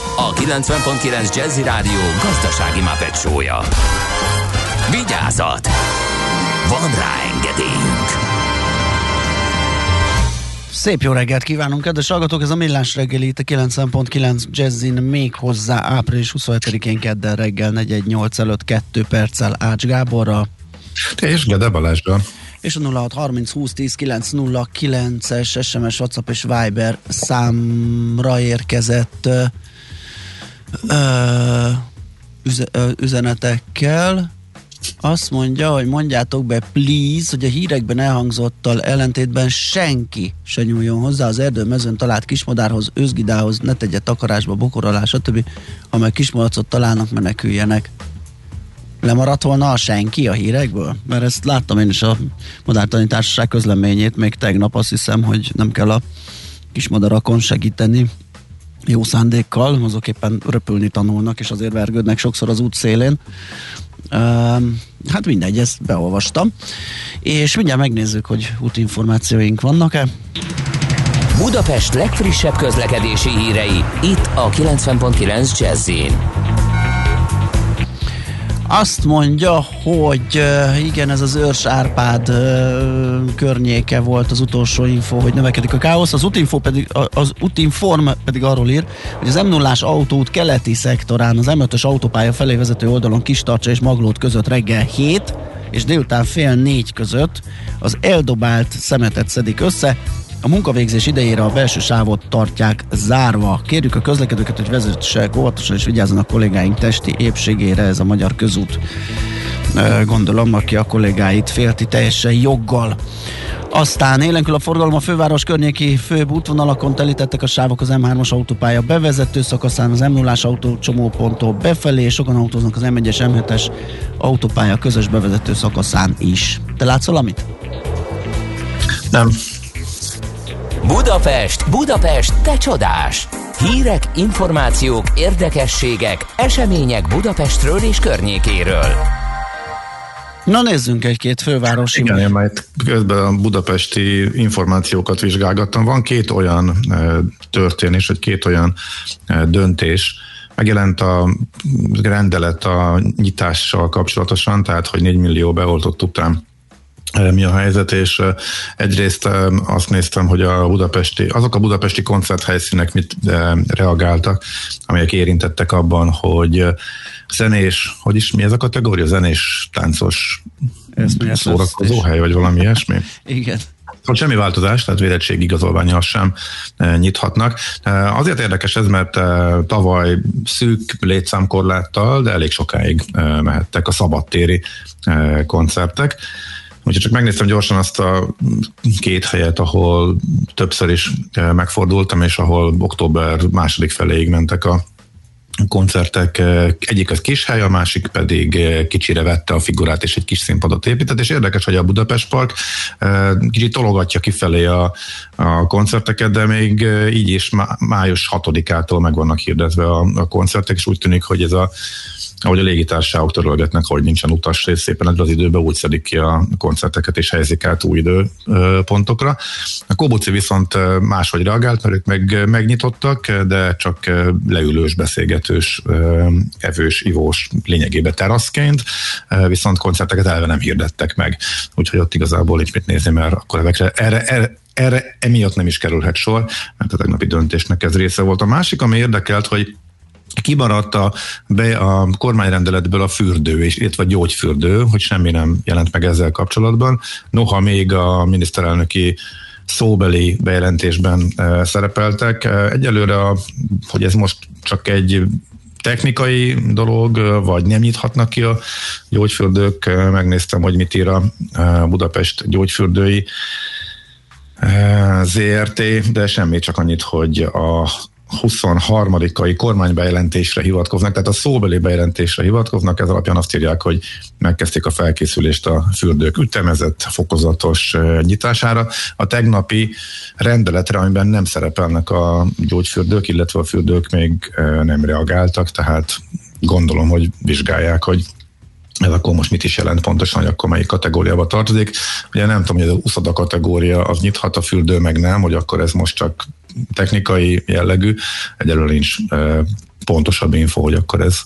a 90.9 Jazzy Rádió gazdasági mapetsója. Vigyázat! Van rá engedélyünk! Szép jó reggelt kívánunk, kedves hallgatók! Ez a Millás reggeli itt a 90.9 Jazzin még hozzá április 27-én kedden reggel 418 előtt 2 perccel Ács Gáborra. És Gede Balázsra. És a 0630 20 10 909 es SMS, WhatsApp és Viber számra érkezett üzenetekkel. Azt mondja, hogy mondjátok be, please, hogy a hírekben elhangzottal ellentétben senki se nyúljon hozzá az erdőmezőn talált kismadárhoz, özgidához, ne tegye takarásba, bokorolás, stb. Ha meg kismalacot találnak, meneküljenek. Lemaradt volna a senki a hírekből? Mert ezt láttam én is a Madártani Társaság közleményét még tegnap, azt hiszem, hogy nem kell a kismadarakon segíteni jó szándékkal, azok éppen röpülni tanulnak, és azért vergődnek sokszor az út szélén. Uh, hát mindegy, ezt beolvastam. És mindjárt megnézzük, hogy útinformációink vannak-e. Budapest legfrissebb közlekedési hírei, itt a 90.9 jazz Azt mondja, hogy uh, igen, ez az Őrs Árpád uh, környéke volt az utolsó info, hogy növekedik a káosz. Az útinfo pedig, az útinform pedig arról ír, hogy az m 0 autóút keleti szektorán az M5-ös autópálya felé vezető oldalon Kistarcsa és Maglót között reggel 7 és délután fél négy között az eldobált szemetet szedik össze, A munkavégzés idejére a belső sávot tartják zárva. Kérjük a közlekedőket, hogy vezessenek óvatosan és vigyázzanak kollégáink testi épségére, ez a magyar közút. Gondolom, aki a kollégáit félti teljesen joggal. Aztán élenkül a forgalom a főváros környéki főbb útvonalakon telítettek a sávok az M3-as autópálya bevezető szakaszán, az m 0 autó csomóponttól befelé, és sokan autóznak az M1-es, M7-es autópálya közös bevezető szakaszán is. Te látsz valamit? Nem. Budapest, Budapest, te csodás! Hírek, információk, érdekességek, események Budapestről és környékéről. Na nézzünk egy-két fővárosi. Igen, én majd közben a budapesti információkat vizsgálgattam. Van két olyan e, történés, vagy két olyan e, döntés, megjelent a rendelet a nyitással kapcsolatosan, tehát hogy 4 millió beoltott után mi a helyzet, és egyrészt azt néztem, hogy a budapesti, azok a budapesti koncerthelyszínek mit reagáltak, amelyek érintettek abban, hogy zenés, hogy is mi ez a kategória? Zenés, táncos, szórakozó hely, vagy valami ilyesmi? Igen. Hogy semmi változás, tehát védettség igazolványal sem nyithatnak. Azért érdekes ez, mert tavaly szűk létszámkorláttal, de elég sokáig mehettek a szabadtéri koncertek. Úgyhogy csak megnéztem gyorsan azt a két helyet, ahol többször is megfordultam, és ahol október második feléig mentek a koncertek, eh, egyik az kis hely, a másik pedig eh, kicsire vette a figurát, és egy kis színpadot épített, és érdekes, hogy a Budapest Park eh, kicsit tologatja kifelé a, a koncerteket, de még így is május 6-ától meg vannak hirdetve a, a koncertek, és úgy tűnik, hogy ez a ahogy a légitársaságok törölgetnek, hogy nincsen utas rész, szépen az időben úgy szedik ki a koncerteket és helyezik át új időpontokra. A Kobuci viszont máshogy reagált, mert ők meg, megnyitottak, de csak leülős, beszélgetős, evős, ivós lényegében teraszként, viszont koncerteket elve nem hirdettek meg. Úgyhogy ott igazából nincs mit nézni, mert akkor ezekre, erre, erre, erre emiatt nem is kerülhet sor, mert a tegnapi döntésnek ez része volt. A másik, ami érdekelt, hogy kimaradt a, be a kormányrendeletből a fürdő, és, illetve a gyógyfürdő, hogy semmi nem jelent meg ezzel kapcsolatban. Noha még a miniszterelnöki szóbeli bejelentésben e, szerepeltek. Egyelőre, hogy ez most csak egy technikai dolog, vagy nem nyithatnak ki a gyógyfürdők. Megnéztem, hogy mit ír a Budapest gyógyfürdői ZRT, de semmi, csak annyit, hogy a 23-ai kormánybejelentésre hivatkoznak, tehát a szóbeli bejelentésre hivatkoznak, ez alapján azt írják, hogy megkezdték a felkészülést a fürdők ütemezett, fokozatos nyitására. A tegnapi rendeletre, amiben nem szerepelnek a gyógyfürdők, illetve a fürdők még nem reagáltak, tehát gondolom, hogy vizsgálják, hogy ez akkor most mit is jelent pontosan, hogy akkor melyik kategóriába tartozik. Ugye nem tudom, hogy ez a uszoda kategória az nyithat, a fürdő meg nem, hogy akkor ez most csak technikai jellegű, egyelőre nincs pontosabb info, hogy akkor ez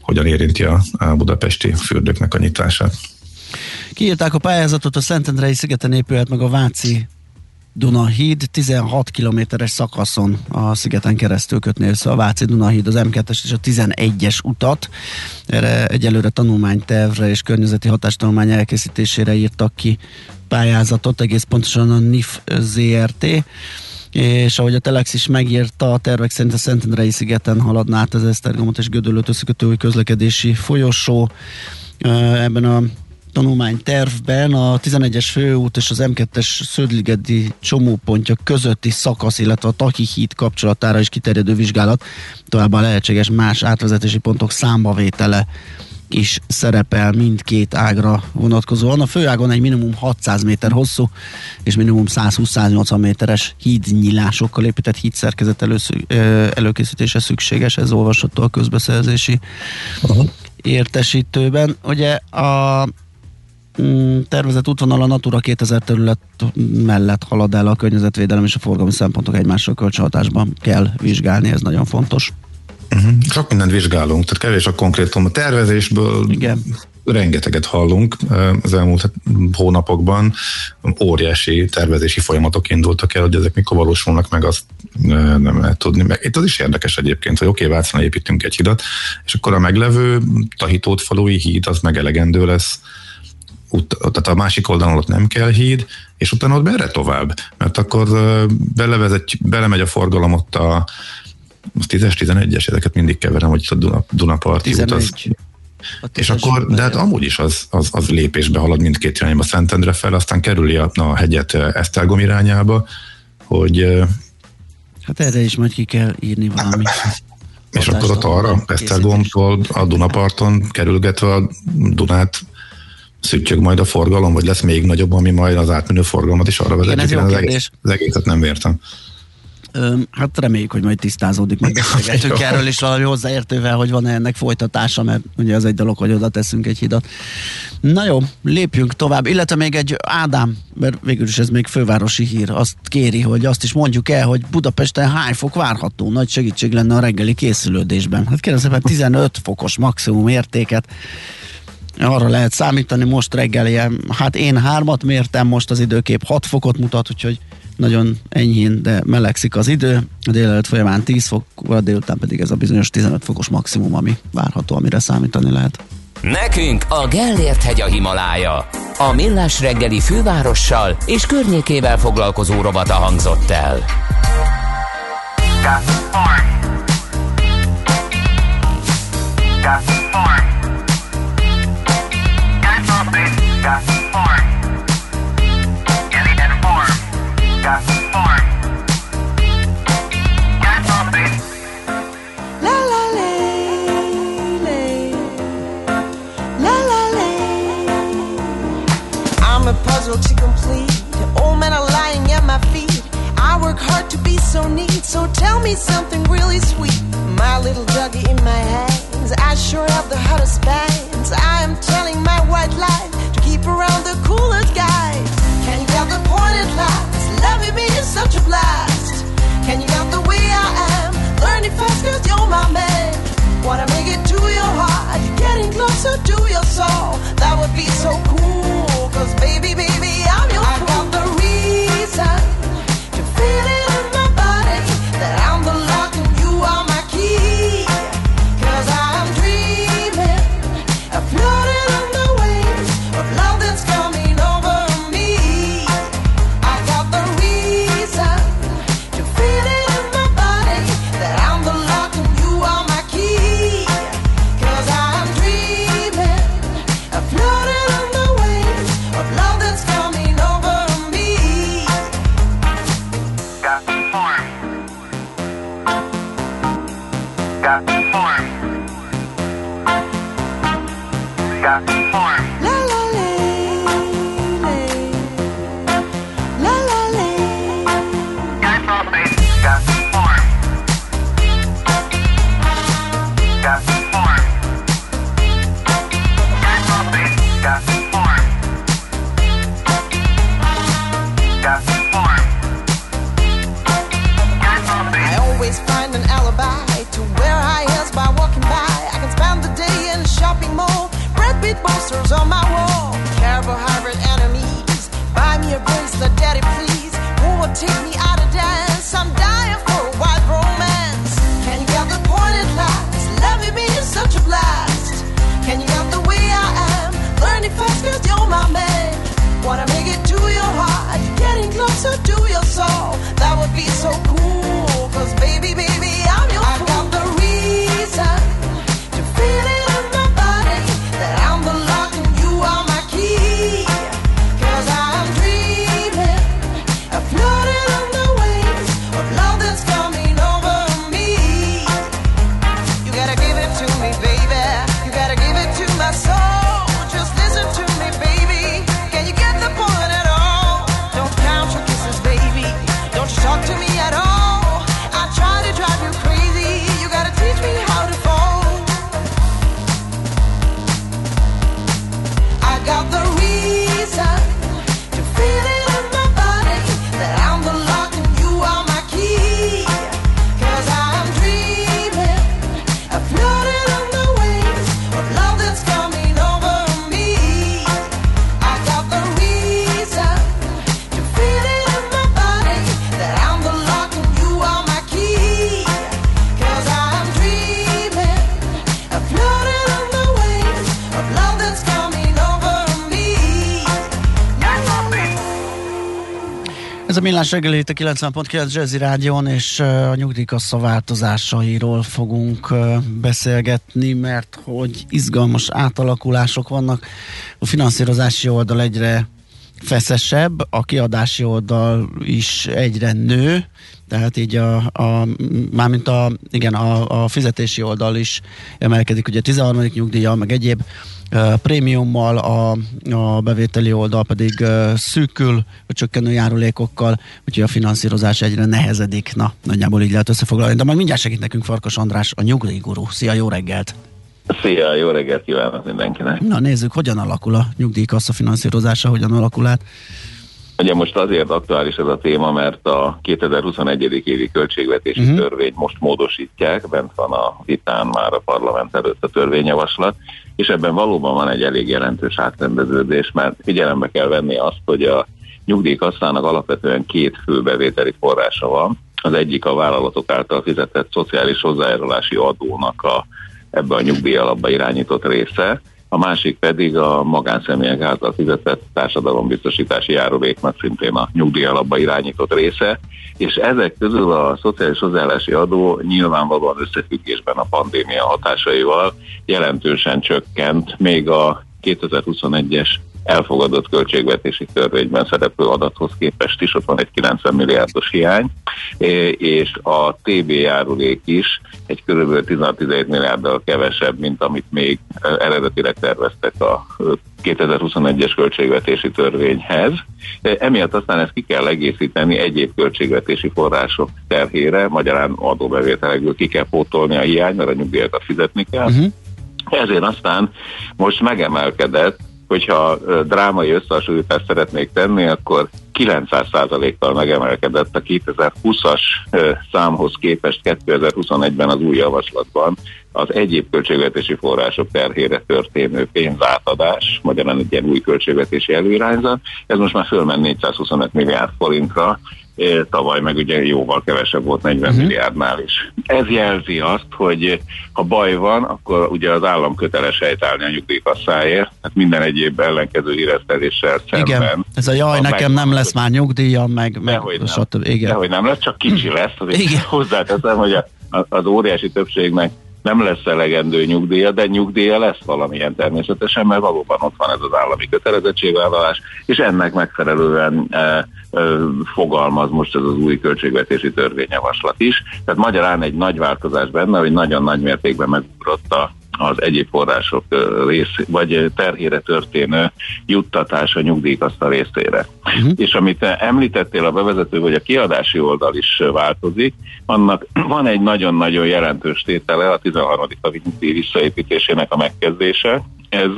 hogyan érinti a, budapesti fürdőknek a nyitását. Kiírták a pályázatot, a Szentendrei szigeten épülhet meg a Váci Dunahíd 16 kilométeres szakaszon a szigeten keresztül kötni össze a Váci Dunahíd, az M2-es és a 11-es utat. Erre egyelőre tanulmánytervre és környezeti hatástanulmány elkészítésére írtak ki pályázatot, egész pontosan a NIF ZRT és ahogy a Telex is megírta, a tervek szerint a Szentendrei szigeten haladná át az Esztergomot és Gödöllőt összekötő közlekedési folyosó. Ebben a tanulmány tervben a 11-es főút és az M2-es Szödligedi csomópontja közötti szakasz, illetve a Taki híd kapcsolatára is kiterjedő vizsgálat, továbbá lehetséges más átvezetési pontok számbavétele is szerepel mindkét ágra vonatkozóan. A főágon egy minimum 600 méter hosszú és minimum 120-180 méteres hídnyilásokkal épített hídszerkezet előszü, előkészítése szükséges, ez olvasható a közbeszerzési uh-huh. értesítőben. Ugye a mm, tervezett útvonal a Natura 2000 terület mellett halad el a környezetvédelem és a forgalmi szempontok egymással kölcsönhatásban kell vizsgálni, ez nagyon fontos. Uh-huh. Sok mindent vizsgálunk, tehát kevés a konkrétum. A tervezésből Igen. rengeteget hallunk az elmúlt hónapokban. Óriási tervezési folyamatok indultak el, hogy ezek mikor valósulnak meg, azt nem lehet tudni. Meg itt az is érdekes egyébként, hogy oké, okay, Vácnál építünk egy hidat, és akkor a meglevő Tahitót falui híd az megelegendő lesz ut- tehát a másik oldalon ott nem kell híd, és utána ott merre tovább? Mert akkor ö, belevezet, belemegy a forgalom ott a az 10-es, 11-es, ezeket mindig keverem, hogy itt a Duna, Dunaparti út az, 11. és akkor, de hát amúgy is az, az, az lépésbe halad mindkét irányba Szentendre fel, aztán kerüli a, a hegyet ö, Esztergom irányába, hogy ö, Hát erre is majd ki kell írni valami. és akkor ott arra, Esztergomtól a Dunaparton kerülgetve a Dunát szüttyög majd a forgalom, vagy lesz még nagyobb, ami majd az átmenő forgalmat is arra Igen, ez vezetjük. jó kérdés. az egészet nem vértem. Hát reméljük, hogy majd tisztázódik, meg beszélgetünk erről is valami hozzáértővel, hogy van-e ennek folytatása, mert ugye az egy dolog, hogy oda teszünk egy hidat. Na jó, lépjünk tovább, illetve még egy Ádám, mert végül is ez még fővárosi hír, azt kéri, hogy azt is mondjuk el, hogy Budapesten hány fok várható, nagy segítség lenne a reggeli készülődésben. Hát kérem szépen 15 fokos maximum értéket arra lehet számítani most reggel ilyen, hát én hármat mértem, most az időkép 6 fokot mutat, úgyhogy nagyon enyhén, de melegszik az idő. A délelőtt folyamán 10 fok, a délután pedig ez a bizonyos 15 fokos maximum, ami várható, amire számítani lehet. Nekünk a Gellért hegy a Himalája. A Millás reggeli fővárossal és környékével foglalkozó rovata hangzott el. La so neat, so tell me something really sweet. My little doggy in my hands, I sure have the hottest bands. I am telling my white lie to keep around the coolest guys. Can you get the point at last? Loving me is such a blast. Can you get the way I am? Learning fast cause you're my man. Wanna make it to your heart, getting closer to your soul. That would be so Got Millás reggeli itt a 90.9 Jazzy Rádion, és a nyugdíjkassa változásairól fogunk beszélgetni, mert hogy izgalmas átalakulások vannak. A finanszírozási oldal egyre feszesebb, a kiadási oldal is egyre nő, tehát így a, a mármint a, igen, a, a fizetési oldal is emelkedik, ugye 13. nyugdíja, meg egyéb prémiummal, a, a bevételi oldal pedig szűkül, a csökkenő járulékokkal, úgyhogy a finanszírozás egyre nehezedik. Na, nagyjából így lehet összefoglalni. De majd mindjárt segít nekünk Farkas András, a nyugdíjgurú. Szia, jó reggelt! Szia, jó reggelt kívánok mindenkinek! Na nézzük, hogyan alakul a nyugdíjkassa finanszírozása, hogyan alakul át. Ugye most azért aktuális ez a téma, mert a 2021. évi költségvetési uh-huh. törvényt most módosítják, bent van a vitán már a parlament előtt a törvényjavaslat, és ebben valóban van egy elég jelentős átrendeződés, mert figyelembe kell venni azt, hogy a nyugdíjkasszának alapvetően két fő bevételi forrása van. Az egyik a vállalatok által fizetett szociális hozzájárulási adónak a, ebbe a nyugdíj alapba irányított része, a másik pedig a magánszemélyek által fizetett társadalombiztosítási járuléknak szintén a nyugdíj alapba irányított része, és ezek közül a szociális hozzáállási adó nyilvánvalóan összefüggésben a pandémia hatásaival jelentősen csökkent, még a 2021-es elfogadott költségvetési törvényben szereplő adathoz képest is, ott van egy 90 milliárdos hiány, és a TB járulék is egy kb. 16-17 milliárddal kevesebb, mint amit még eredetileg terveztek a ö, 2021-es költségvetési törvényhez. Emiatt aztán ezt ki kell egészíteni egyéb költségvetési források terhére, magyarán adóbevételekből ki kell pótolni a hiány, mert a nyugdíjakat fizetni kell. Uh-huh. Ezért aztán most megemelkedett, hogyha drámai összehasonlítást szeretnék tenni, akkor 900%-kal megemelkedett a 2020-as ö, számhoz képest 2021-ben az új javaslatban az egyéb költségvetési források terhére történő pénzátadás, magyarán egy ilyen új költségvetési előirányzat, ez most már fölment 425 milliárd forintra, tavaly meg ugye jóval kevesebb volt 40 Mhm. uh-huh. milliárdnál is. Ez jelzi azt, hogy ha baj van, akkor ugye az állam köteles helytállni a nyugdíjkasszáért, hát minden egyéb ellenkező híreszteléssel szemben. Igen, ez a jaj, a nekem nem lesz már nyugdíjam, meg, meg Dehogy nem. stb. Igen. Dehogy nem lesz, csak kicsi lesz. Azért Igen. hozzáteszem, hogy a, a, az óriási többségnek nem lesz elegendő nyugdíja, de nyugdíja lesz valamilyen természetesen, mert valóban ott van ez az állami kötelezettségvállalás, és ennek megfelelően e, fogalmaz most ez az új költségvetési törvényjavaslat is. Tehát magyarán egy nagy változás benne, hogy nagyon nagy mértékben megugrott a az egyéb források rész, vagy terhére történő juttatás a nyugdíjkaszta részére. Uh-huh. És amit te említettél a bevezető, hogy a kiadási oldal is változik, annak van egy nagyon-nagyon jelentős tétele a 13. havi nyugdíj visszaépítésének a megkezdése. Ez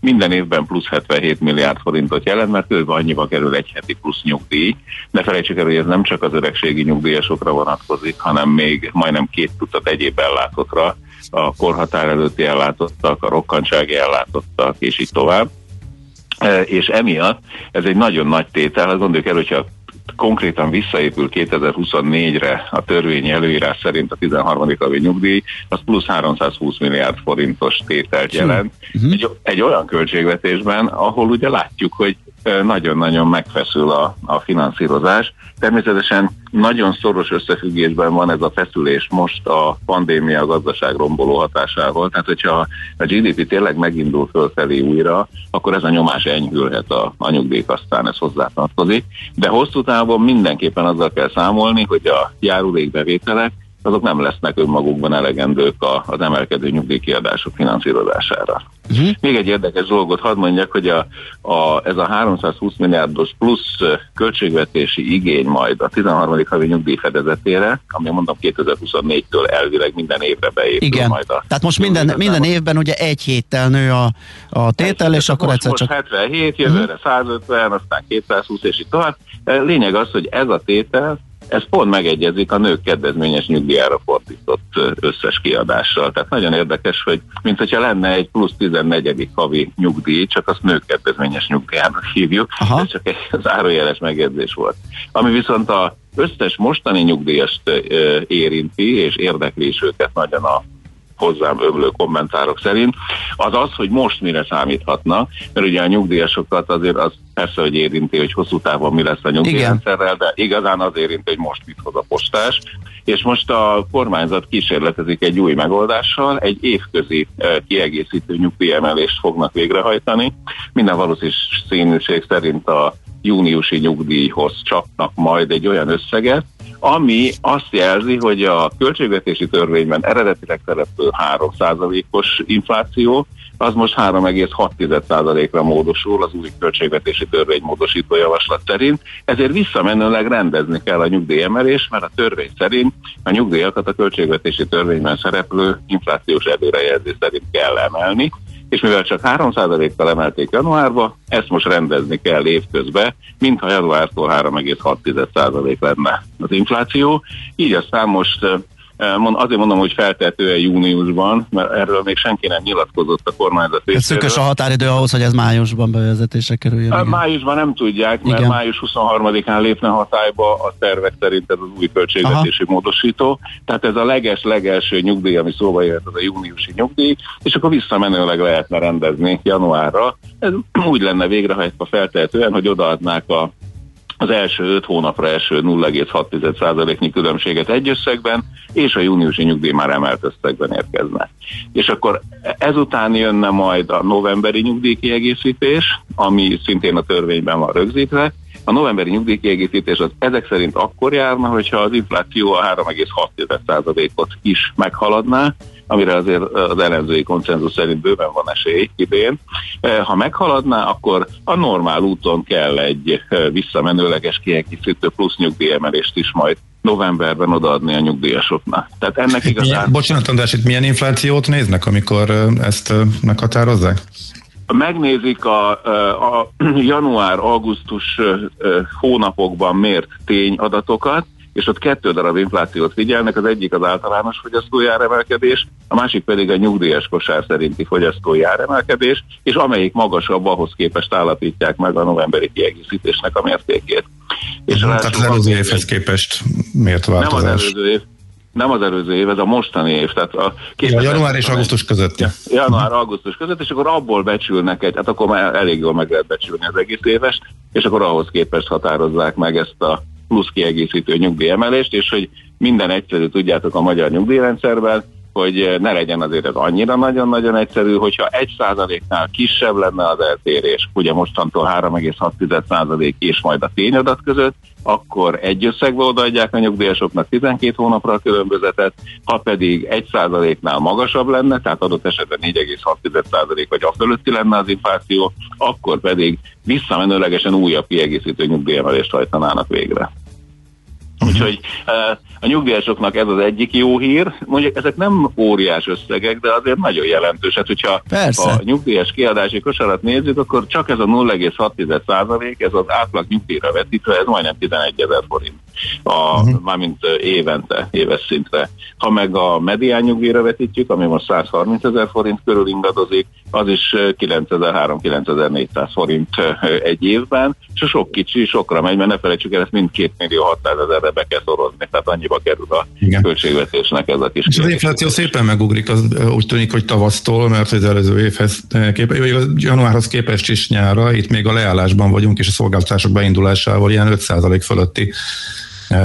minden évben plusz 77 milliárd forintot jelent, mert kb. annyiba kerül egy heti plusz nyugdíj. Ne felejtsük el, hogy ez nem csak az öregségi nyugdíjasokra vonatkozik, hanem még majdnem két tucat egyéb ellátottra, a korhatár előtti ellátottak, a rokkantsági ellátottak, és így tovább. E, És emiatt ez egy nagyon nagy tétel, hát gondoljuk el, hogyha konkrétan visszaépül 2024-re a törvényi előírás szerint a 13. havi nyugdíj, az plusz 320 milliárd forintos tételt jelent. Egy, egy olyan költségvetésben, ahol ugye látjuk, hogy ö, nagyon-nagyon megfeszül a, a finanszírozás. Természetesen nagyon szoros összefüggésben van ez a feszülés most a pandémia a gazdaság romboló hatásával. Tehát, hogyha a GDP tényleg megindul fölfelé újra, akkor ez a nyomás enyhülhet a, a nyugdíjkasztán, ez hozzátartozik. De hosszú távon mindenképpen azzal kell számolni, hogy a járulékbevételek azok nem lesznek önmagukban elegendők a, az emelkedő nyugdíjkiadások finanszírozására. Uh-huh. Még egy érdekes dolgot hadd mondjak, hogy a, a, ez a 320 milliárdos plusz költségvetési igény majd a 13. havi nyugdíj fedezetére, ami mondom 2024-től elvileg minden évre beépül Igen. majd a Tehát most minden, minden évben ugye egy héttel nő a, a tétel, és akkor most, egyszer most csak... 77, jövőre 150, aztán 220 és így tovább. Lényeg az, hogy ez a tétel, ez pont megegyezik a nők kedvezményes nyugdíjára fordított összes kiadással. Tehát nagyon érdekes, hogy mint hogyha lenne egy plusz 14. havi nyugdíj, csak azt nők kedvezményes nyugdíjának hívjuk. Aha. Ez csak egy zárójeles megjegyzés volt. Ami viszont a összes mostani nyugdíjast érinti, és érdekli is őket nagyon a hozzám ömlő kommentárok szerint, az az, hogy most mire számíthatnak, mert ugye a nyugdíjasokat azért az persze, hogy érinti, hogy hosszú távon mi lesz a nyugdíjrendszerrel, de igazán az érinti, hogy most mit hoz a postás. És most a kormányzat kísérletezik egy új megoldással, egy évközi eh, kiegészítő nyugdíjemelést fognak végrehajtani. Minden valószínűség szerint a júniusi nyugdíjhoz csapnak majd egy olyan összeget, ami azt jelzi, hogy a költségvetési törvényben eredetileg szereplő 3%-os infláció, az most 3,6%-ra módosul az új költségvetési törvény módosító javaslat szerint, ezért visszamenőleg rendezni kell a nyugdíjemelés, mert a törvény szerint a nyugdíjakat a költségvetési törvényben szereplő inflációs előrejelzés szerint kell emelni, és mivel csak 3%-kal emelték januárba, ezt most rendezni kell évközben, mintha januártól 3,6% lenne az infláció. Így aztán most azért mondom, hogy feltehetően júniusban, mert erről még senki nem nyilatkozott a kormányzat Ez szűkös a határidő ahhoz, hogy ez májusban bevezetésre kerüljön. A májusban nem tudják, mert igen. május 23-án lépne hatályba a tervek szerint ez az új költségvetési Aha. módosító. Tehát ez a leges-legelső nyugdíj, ami szóba jöhet, az a júniusi nyugdíj, és akkor visszamenőleg lehetne rendezni januárra. Ez úgy lenne végrehajtva feltehetően, hogy odaadnák a az első 5 hónapra első 0,6%-nyi különbséget egy összegben, és a júniusi nyugdíj már emelt összegben érkezne. És akkor ezután jönne majd a novemberi nyugdíjkiegészítés, ami szintén a törvényben van rögzítve, a novemberi nyugdíjkiegészítés az ezek szerint akkor járna, hogyha az infláció a 3,6%-ot is meghaladná, amire azért az ellenzői konszenzus szerint bőven van esély idén. Ha meghaladná, akkor a normál úton kell egy visszamenőleges kiegészítő plusz nyugdíjemelést is majd novemberben odaadni a nyugdíjasoknak. Tehát ennek igazán... Milyen, bocsánat, András, itt milyen inflációt néznek, amikor ezt meghatározzák? megnézik a, a január-augusztus hónapokban mért tényadatokat, és ott kettő darab inflációt figyelnek, az egyik az általános fogyasztói áremelkedés, a másik pedig a nyugdíjas kosár szerinti fogyasztói áremelkedés, és amelyik magasabb, ahhoz képest állapítják meg a novemberi kiegészítésnek a mértékét. És tehát az előző évhez képest miért változás? Nem az előző év, nem az előző év, ez a mostani év. Tehát a ja, január és augusztus között. Ja. Január-augusztus között, és akkor abból becsülnek egy, hát akkor már elég jól meg lehet becsülni az egész évest, és akkor ahhoz képest határozzák meg ezt a plusz kiegészítő nyugdíjemelést, és hogy minden egyszerű tudjátok a magyar nyugdíjrendszerben, hogy ne legyen azért ez annyira nagyon-nagyon egyszerű, hogyha egy százaléknál kisebb lenne az eltérés, ugye mostantól 3,6 százalék és majd a tényadat között, akkor egy összegbe odaadják a nyugdíjasoknak 12 hónapra a különbözetet, ha pedig egy százaléknál magasabb lenne, tehát adott esetben 4,6 százalék vagy a fölötti lenne az infláció, akkor pedig visszamenőlegesen újabb kiegészítő nyugdíjemelést hajtanának végre. Uh-huh. Úgyhogy a nyugdíjasoknak ez az egyik jó hír. Mondjuk ezek nem óriás összegek, de azért nagyon jelentős. Hát, hogyha Persze. a nyugdíjas kiadási kosarat nézzük, akkor csak ez a 0,6 százalék, ez az átlag nyugdíjra vetítve, ez majdnem 11 ezer forint. A, uh-huh. Mármint évente, éves szintre. Ha meg a medián nyugdíjra vetítjük, ami most 130 ezer forint körül ingadozik, az is 9300-9400 forint egy évben, és a sok kicsi sokra megy, mert ne felejtsük el, ezt mind 2 millió 600 ezerre be kell szorozni, tehát annyiba kerül a Igen. költségvetésnek ez a kis És az infláció szépen megugrik, az úgy tűnik, hogy tavasztól, mert az előző évhez képest, vagy januárhoz képest is nyára, itt még a leállásban vagyunk, és a szolgáltatások beindulásával ilyen 5% fölötti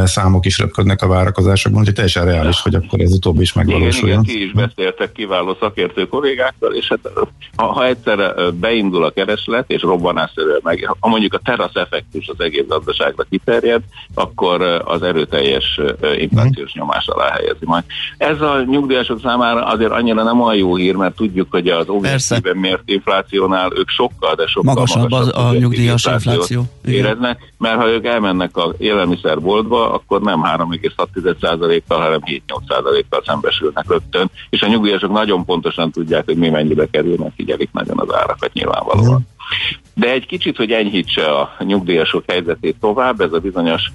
számok is röpködnek a várakozásokban, úgyhogy teljesen reális, hogy akkor ez utóbbi is megvalósuljon. Igen, igen, ti is beszéltek kiváló szakértő kollégákkal, és hát ha, ha egyszer beindul a kereslet, és robbanásszerűen meg, ha mondjuk a terasz effektus az egész gazdaságra kiterjed, akkor az erőteljes inflációs nyomás alá helyezi majd. Ez a nyugdíjasok számára azért annyira nem olyan jó hír, mert tudjuk, hogy az objektíven mért inflációnál ők sokkal, de sokkal magasabb, magasabb az a nyugdíjas infláció. Éreznek, mert ha ők elmennek a élelmiszerboltba, adva, akkor nem 3,6%-kal, hanem 7-8%-kal szembesülnek rögtön, és a nyugdíjasok nagyon pontosan tudják, hogy mi mennyibe kerülnek, figyelik nagyon az árakat nyilvánvalóan. De egy kicsit, hogy enyhítse a nyugdíjasok helyzetét tovább, ez a bizonyos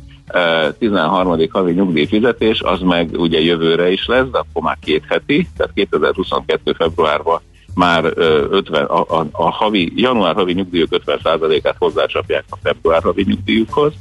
13. Eh, havi nyugdíjfizetés, az meg ugye jövőre is lesz, de akkor már két heti, tehát 2022. februárban már ö, 50, a, a, a havi, január havi nyugdíjak 50%-át hozzácsapják a február havi nyugdíjukhoz,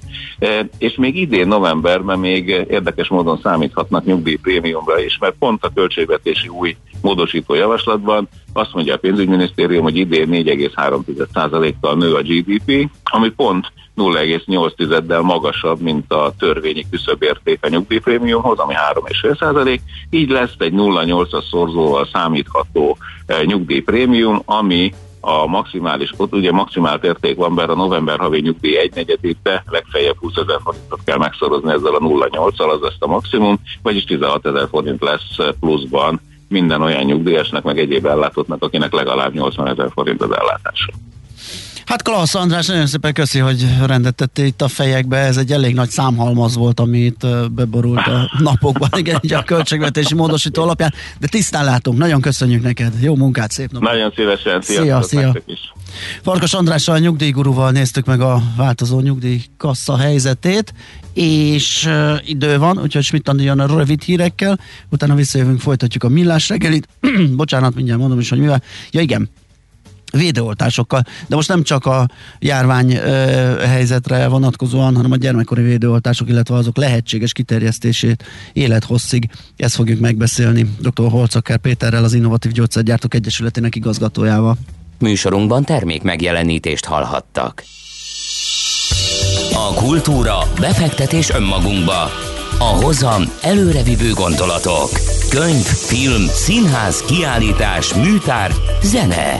és még idén novemberben még érdekes módon számíthatnak nyugdíjprémiumra is, mert pont a költségvetési új módosító javaslatban azt mondja a pénzügyminisztérium, hogy idén 4,3%-kal nő a GDP, ami pont 0,8-del magasabb, mint a törvényi küszöbérték a nyugdíjprémiumhoz, ami 3,5%, így lesz egy 0,8-as szorzóval számítható eh, nyugdíjprémium, ami a maximális, ott ugye maximált érték van, bár a november havi nyugdíj egy negyedét, de legfeljebb 20 ezer forintot kell megszorozni ezzel a 0,8-al, az lesz a maximum, vagyis 16 ezer forint lesz pluszban minden olyan nyugdíjasnak, meg egyéb ellátottnak, akinek legalább 80 ezer forint az ellátása. Hát Klassz András, nagyon szépen köszi, hogy rendet tettél itt a fejekbe. Ez egy elég nagy számhalmaz volt, amit beborult a napokban, igen, így a költségvetési módosító alapján, de tisztán látunk. Nagyon köszönjük neked. Jó munkát, szép napot. Nagyon szívesen, Szia, szia. is. Farkas Andrással, a nyugdíjgurúval néztük meg a változó nyugdíjkassa helyzetét, és uh, idő van, úgyhogy Schmidt jön a rövid hírekkel, utána visszajövünk, folytatjuk a millás reggelit. Bocsánat, mindjárt mondom is, hogy mivel. Ja igen, védőoltásokkal, de most nem csak a járvány ö, helyzetre vonatkozóan, hanem a gyermekkori védőoltások, illetve azok lehetséges kiterjesztését élethosszig. Ezt fogjuk megbeszélni dr. Holcaker Péterrel, az Innovatív Gyógyszergyártók Egyesületének igazgatójával. Műsorunkban termék megjelenítést hallhattak. A kultúra, befektetés önmagunkba. A hozam előrevívő gondolatok. Könyv, film, színház, kiállítás, műtár, zene.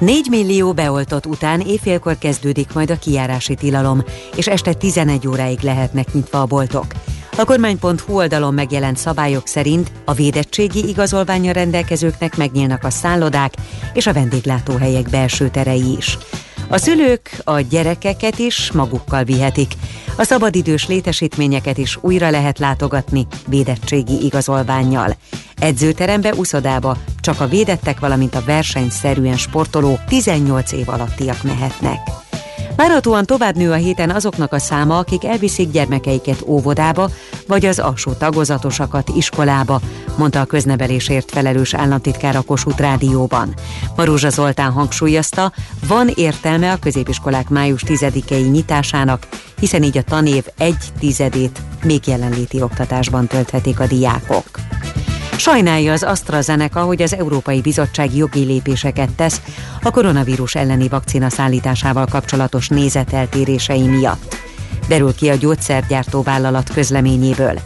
4 millió beoltott után éjfélkor kezdődik majd a kijárási tilalom, és este 11 óráig lehetnek nyitva a boltok. A kormány.hu oldalon megjelent szabályok szerint a védettségi igazolványa rendelkezőknek megnyílnak a szállodák és a vendéglátóhelyek belső terei is. A szülők a gyerekeket is magukkal vihetik. A szabadidős létesítményeket is újra lehet látogatni védettségi igazolványjal. Edzőterembe, uszodába csak a védettek, valamint a versenyszerűen sportoló 18 év alattiak mehetnek. Várhatóan tovább nő a héten azoknak a száma, akik elviszik gyermekeiket óvodába, vagy az alsó tagozatosakat iskolába, mondta a köznevelésért felelős államtitkár a Kossuth Rádióban. Maruzsa Zoltán hangsúlyozta, van értelme a középiskolák május 10-i nyitásának, hiszen így a tanév egy tizedét még jelenléti oktatásban tölthetik a diákok. Sajnálja az AstraZeneca, hogy az Európai Bizottság jogi lépéseket tesz a koronavírus elleni vakcina szállításával kapcsolatos nézeteltérései miatt. Derül ki a gyógyszergyártó vállalat közleményéből.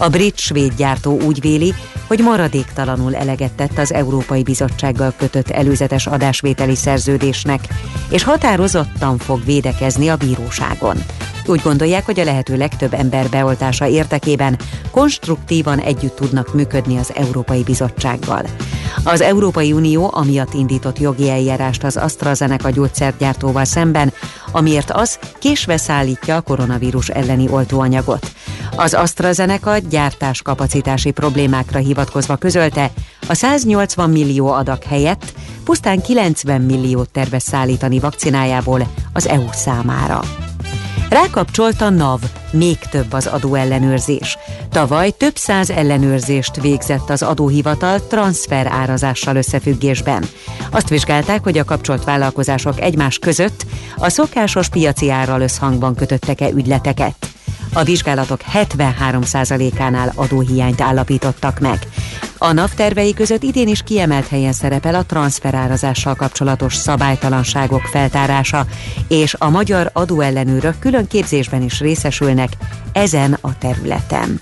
A brit-svéd gyártó úgy véli, hogy maradéktalanul eleget tett az Európai Bizottsággal kötött előzetes adásvételi szerződésnek, és határozottan fog védekezni a bíróságon. Úgy gondolják, hogy a lehető legtöbb ember beoltása érdekében konstruktívan együtt tudnak működni az Európai Bizottsággal. Az Európai Unió amiatt indított jogi eljárást az AstraZeneca gyógyszergyártóval szemben, amiért az késve szállítja a koronavírus elleni oltóanyagot. Az AstraZeneca gyártáskapacitási problémákra hivatkozva közölte, a 180 millió adag helyett pusztán 90 milliót tervez szállítani vakcinájából az EU számára. Rákapcsolt a NAV, még több az adóellenőrzés. Tavaly több száz ellenőrzést végzett az adóhivatal transfer árazással összefüggésben. Azt vizsgálták, hogy a kapcsolt vállalkozások egymás között a szokásos piaci árral összhangban kötöttek-e ügyleteket. A vizsgálatok 73%-ánál adóhiányt állapítottak meg. A NAV tervei között idén is kiemelt helyen szerepel a transferárazással kapcsolatos szabálytalanságok feltárása, és a magyar adóellenőrök külön képzésben is részesülnek ezen a területen.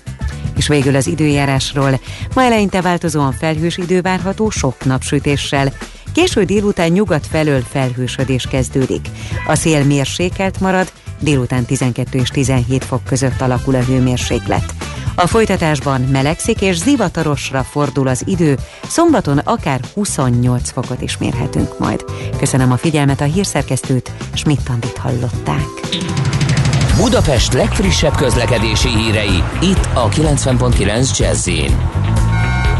És végül az időjárásról. Ma eleinte változóan felhős idő várható sok napsütéssel. Késő délután nyugat felől felhősödés kezdődik. A szél mérsékelt marad, délután 12 és 17 fok között alakul a hőmérséklet. A folytatásban melegszik és zivatarosra fordul az idő, szombaton akár 28 fokot is mérhetünk majd. Köszönöm a figyelmet a hírszerkesztőt, Schmidt-Tandit hallották. Budapest legfrissebb közlekedési hírei, itt a 90.9 jazz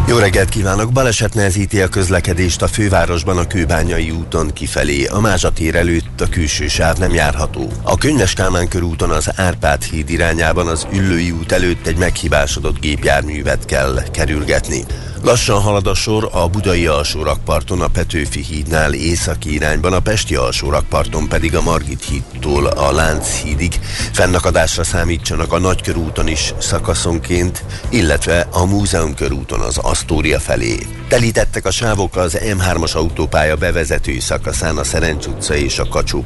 jó reggelt kívánok! Baleset nehezíti a közlekedést a fővárosban a Kőbányai úton kifelé. A Mázsatér előtt a külső sáv nem járható. A Könyves Kálmán körúton az Árpád híd irányában az Üllői út előtt egy meghibásodott gépjárművet kell kerülgetni. Lassan halad a sor a budai alsórakparton, a Petőfi hídnál északi irányban, a Pesti alsórakparton pedig a Margit hídtól a Lánc hídig. Fennakadásra számítsanak a Nagykörúton is szakaszonként, illetve a Múzeum körúton az Asztória felé. Telítettek a sávok az M3-as autópálya bevezető szakaszán a Szerencs utca és a kacsó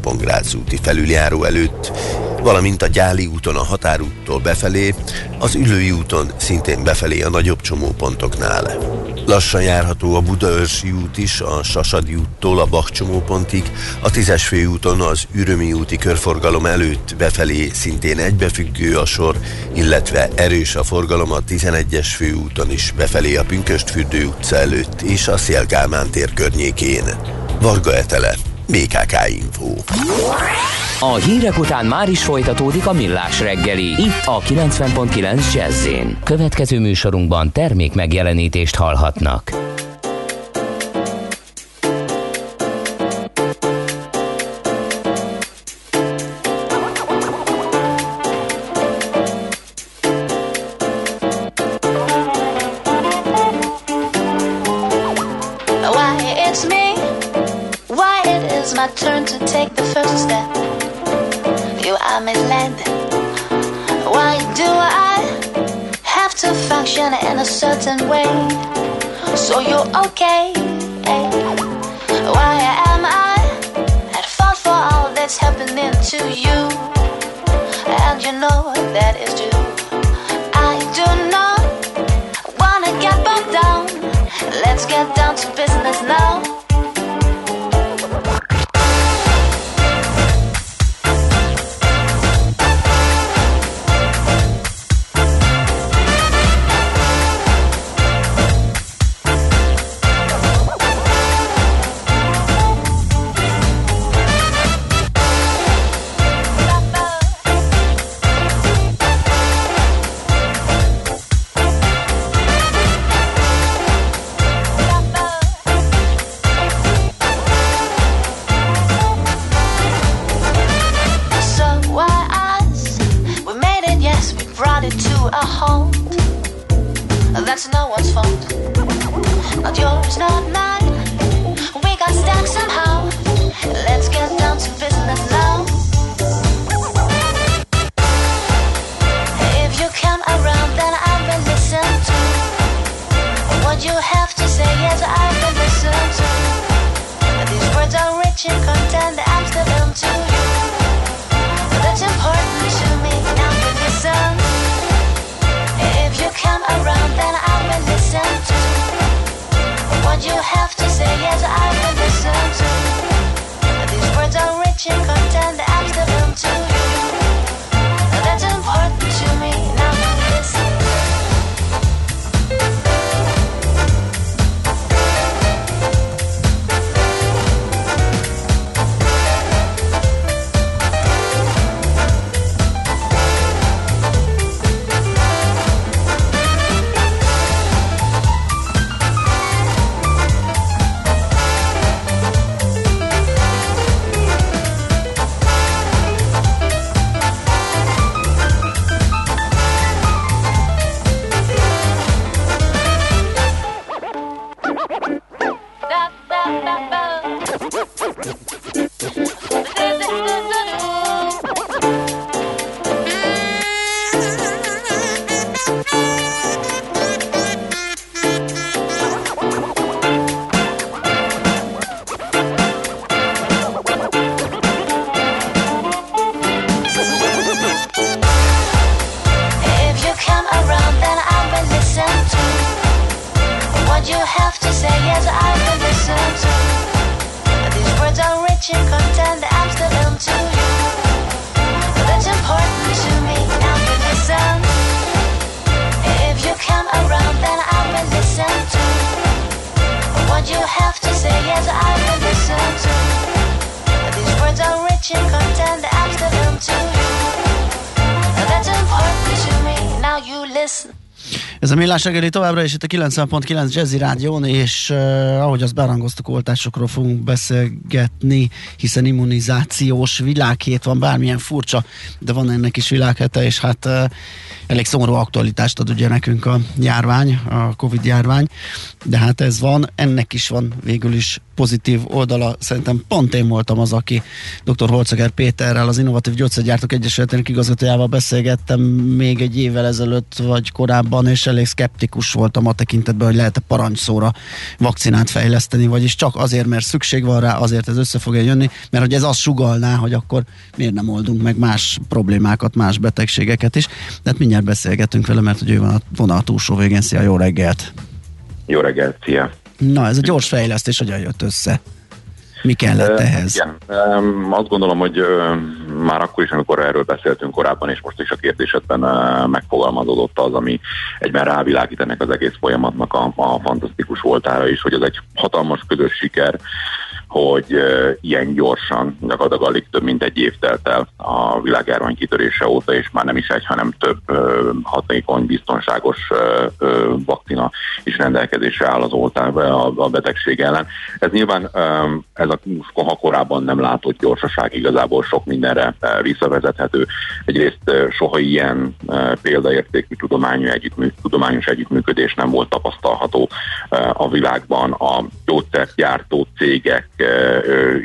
úti felüljáró előtt, valamint a Gyáli úton a Határúttól befelé, az Ülői úton szintén befelé a nagyobb csomópontoknál. Lassan járható a Budaörsi út is, a Sasadi úttól a Bach csomópontig, a Tízes főúton az Ürömi úti körforgalom előtt befelé szintén egybefüggő a sor, illetve erős a forgalom a 11-es főúton is befelé a Pünköstfürdő utca előtt és a Szélkálmán tér környékén. Varga Etele, BKK Info. A hírek után már is folytatódik a millás reggeli. Itt a 90.9 jazz Következő műsorunkban termék megjelenítést hallhatnak. My turn to take the first step? You are misled. Why do I have to function in a certain way? So you're okay. Why am I at fault for all that's happening to you? And you know that is true. I do not wanna get bogged down. Let's get down to business now. What you have to say yes, I can listen to These words are rich in content, I'm still into you. But that's important to me, now you listen. If you come around, then I will listen to What you have to say, yes, I can listen to These words are rich in content, I'm still into you. Now that's important to me, now you listen. Ez a Millás reggeli továbbra is itt a 90.9 Jazzy Rádión, és uh, ahogy azt berangoztuk, oltásokról fogunk beszélgetni, hiszen immunizációs világhét van, bármilyen furcsa, de van ennek is világhete, és hát uh, elég szomorú aktualitást ad ugye nekünk a járvány, a Covid járvány, de hát ez van, ennek is van végül is pozitív oldala. Szerintem pont én voltam az, aki dr. Holceger Péterrel, az Innovatív Gyógyszergyártók Egyesületének igazgatójával beszélgettem még egy évvel ezelőtt, vagy korábban, és elég szkeptikus voltam a tekintetben, hogy lehet-e parancsszóra vakcinát fejleszteni, vagyis csak azért, mert szükség van rá, azért ez össze fogja jönni, mert hogy ez azt sugalná, hogy akkor miért nem oldunk meg más problémákat, más betegségeket is. De hát mindjárt beszélgetünk vele, mert hogy ő van a vonal túlsó végén. Szia, jó reggelt! Jó reggelt, szia! Na, ez a gyors fejlesztés hogyan jött össze? Mi kellett ehhez? Igen, azt gondolom, hogy már akkor is, amikor erről beszéltünk korábban, és most is a kérdésedben megfogalmazódott az, ami egyben rávilágít ennek az egész folyamatnak a, a fantasztikus voltára is, hogy ez egy hatalmas közös siker, hogy ilyen gyorsan, gyakorlatilag alig több mint egy év telt el a világjárvány kitörése óta, és már nem is egy, hanem több hatékony, biztonságos vakcina is rendelkezésre áll az oltárba a, betegség ellen. Ez nyilván ez a ha korábban nem látott gyorsaság igazából sok mindenre visszavezethető. Egyrészt soha ilyen példaértékű tudományos, együttmű, tudományos együttműködés nem volt tapasztalható a világban. A gyógyszergyártó cégek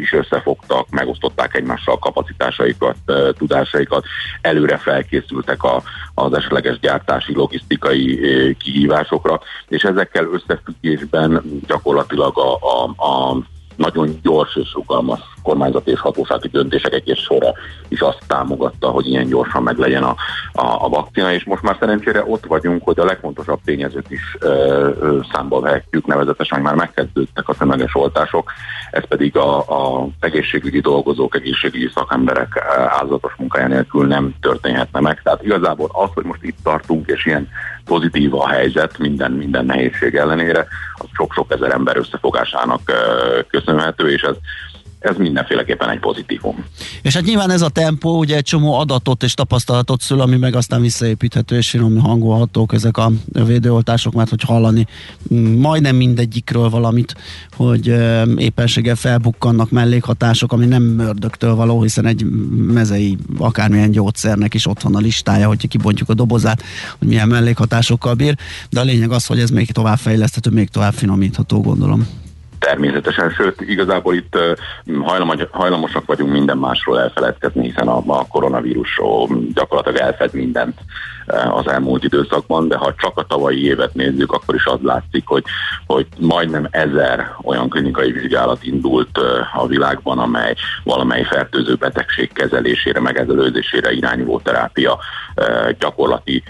is összefogtak, megosztották egymással kapacitásaikat, tudásaikat, előre felkészültek a, az esetleges gyártási, logisztikai kihívásokra, és ezekkel összefüggésben gyakorlatilag a, a, a nagyon gyors és rugalmas kormányzati és hatósági döntések egész sora is azt támogatta, hogy ilyen gyorsan meglegyen a, a, a vakcina, és most már szerencsére ott vagyunk, hogy a legfontosabb tényezőt is ö, ö, számba vehetjük, nevezetesen már megkezdődtek a tömeges oltások, ez pedig a, a egészségügyi dolgozók, egészségügyi szakemberek áldozatos munkája nélkül nem történhetne meg. Tehát igazából az, hogy most itt tartunk, és ilyen pozitív a helyzet minden, minden nehézség ellenére, az sok-sok ezer ember összefogásának ö, köszönhető, és ez ez mindenféleképpen egy pozitívum. És hát nyilván ez a tempó ugye egy csomó adatot és tapasztalatot szül, ami meg aztán visszaépíthető és finom hangolhatók ezek a védőoltások, mert hogy hallani mm, majdnem mindegyikről valamit, hogy éppenséggel felbukkannak mellékhatások, ami nem mördögtől való, hiszen egy mezei akármilyen gyógyszernek is ott van a listája, hogyha kibontjuk a dobozát, hogy milyen mellékhatásokkal bír, de a lényeg az, hogy ez még tovább fejleszthető, még tovább finomítható, gondolom. Természetesen, sőt, igazából itt hajlamosak vagyunk minden másról elfeledkezni, hiszen a, a koronavírusról gyakorlatilag elfed mindent az elmúlt időszakban, de ha csak a tavalyi évet nézzük, akkor is az látszik, hogy, hogy majdnem ezer olyan klinikai vizsgálat indult ö, a világban, amely valamely fertőző betegség kezelésére, megelőzésére irányuló terápia ö, gyakorlati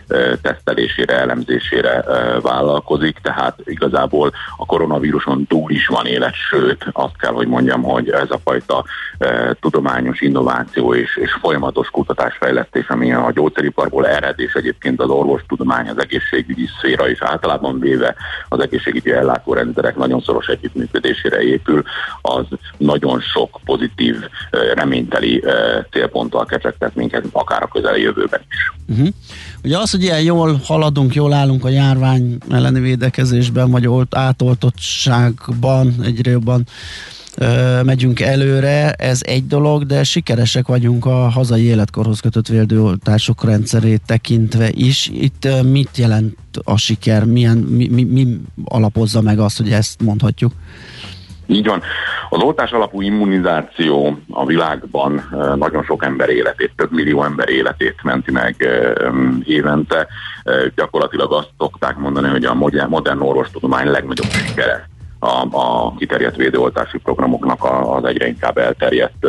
tesztelésére, elemzésére vállalkozik, tehát igazából a koronavíruson túl is van élet, sőt azt kell, hogy mondjam, hogy ez a fajta tudományos innováció és, és folyamatos kutatásfejlesztés, ami a gyógyszeriparból ered, és egyébként az orvostudomány, az egészségügyi szféra is általában véve az egészségügyi ellátórendszerek nagyon szoros együttműködésére épül, az nagyon sok pozitív, e, reményteli célponttal kecsegtet minket, akár a közeli jövőben is. Uh-huh. Ugye az, hogy ilyen jól haladunk, jól állunk a járvány elleni védekezésben, vagy olt, átoltottságban egyre jobban ö, megyünk előre, ez egy dolog, de sikeresek vagyunk a hazai életkorhoz kötött védőoltások rendszerét tekintve is. Itt ö, mit jelent a siker? Milyen, mi, mi, mi alapozza meg azt, hogy ezt mondhatjuk? Így van. Az oltás alapú immunizáció a világban nagyon sok ember életét, több millió ember életét menti meg évente. Gyakorlatilag azt szokták mondani, hogy a modern orvostudomány legnagyobb sikere a, a kiterjedt védőoltási programoknak az egyre inkább elterjedt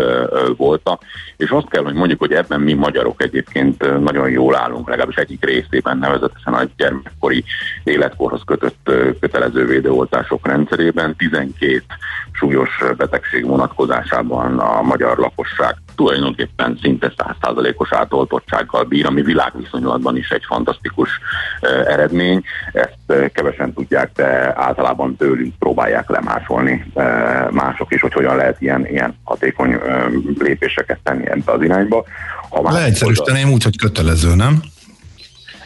volta. És azt kell, hogy mondjuk, hogy ebben mi magyarok egyébként nagyon jól állunk, legalábbis egyik részében, nevezetesen a gyermekkori életkorhoz kötött kötelező védőoltások rendszerében 12 súlyos betegség vonatkozásában a magyar lakosság tulajdonképpen szinte 100%-os átoltottsággal bír, ami világviszonylatban is egy fantasztikus uh, eredmény. Ezt uh, kevesen tudják, de általában tőlünk próbálják lemásolni uh, mások is, hogy hogyan lehet ilyen, ilyen hatékony lépéseket tenni ebbe az irányba. Ha Leegyszerűsíteném úgy, hogy kötelező, nem?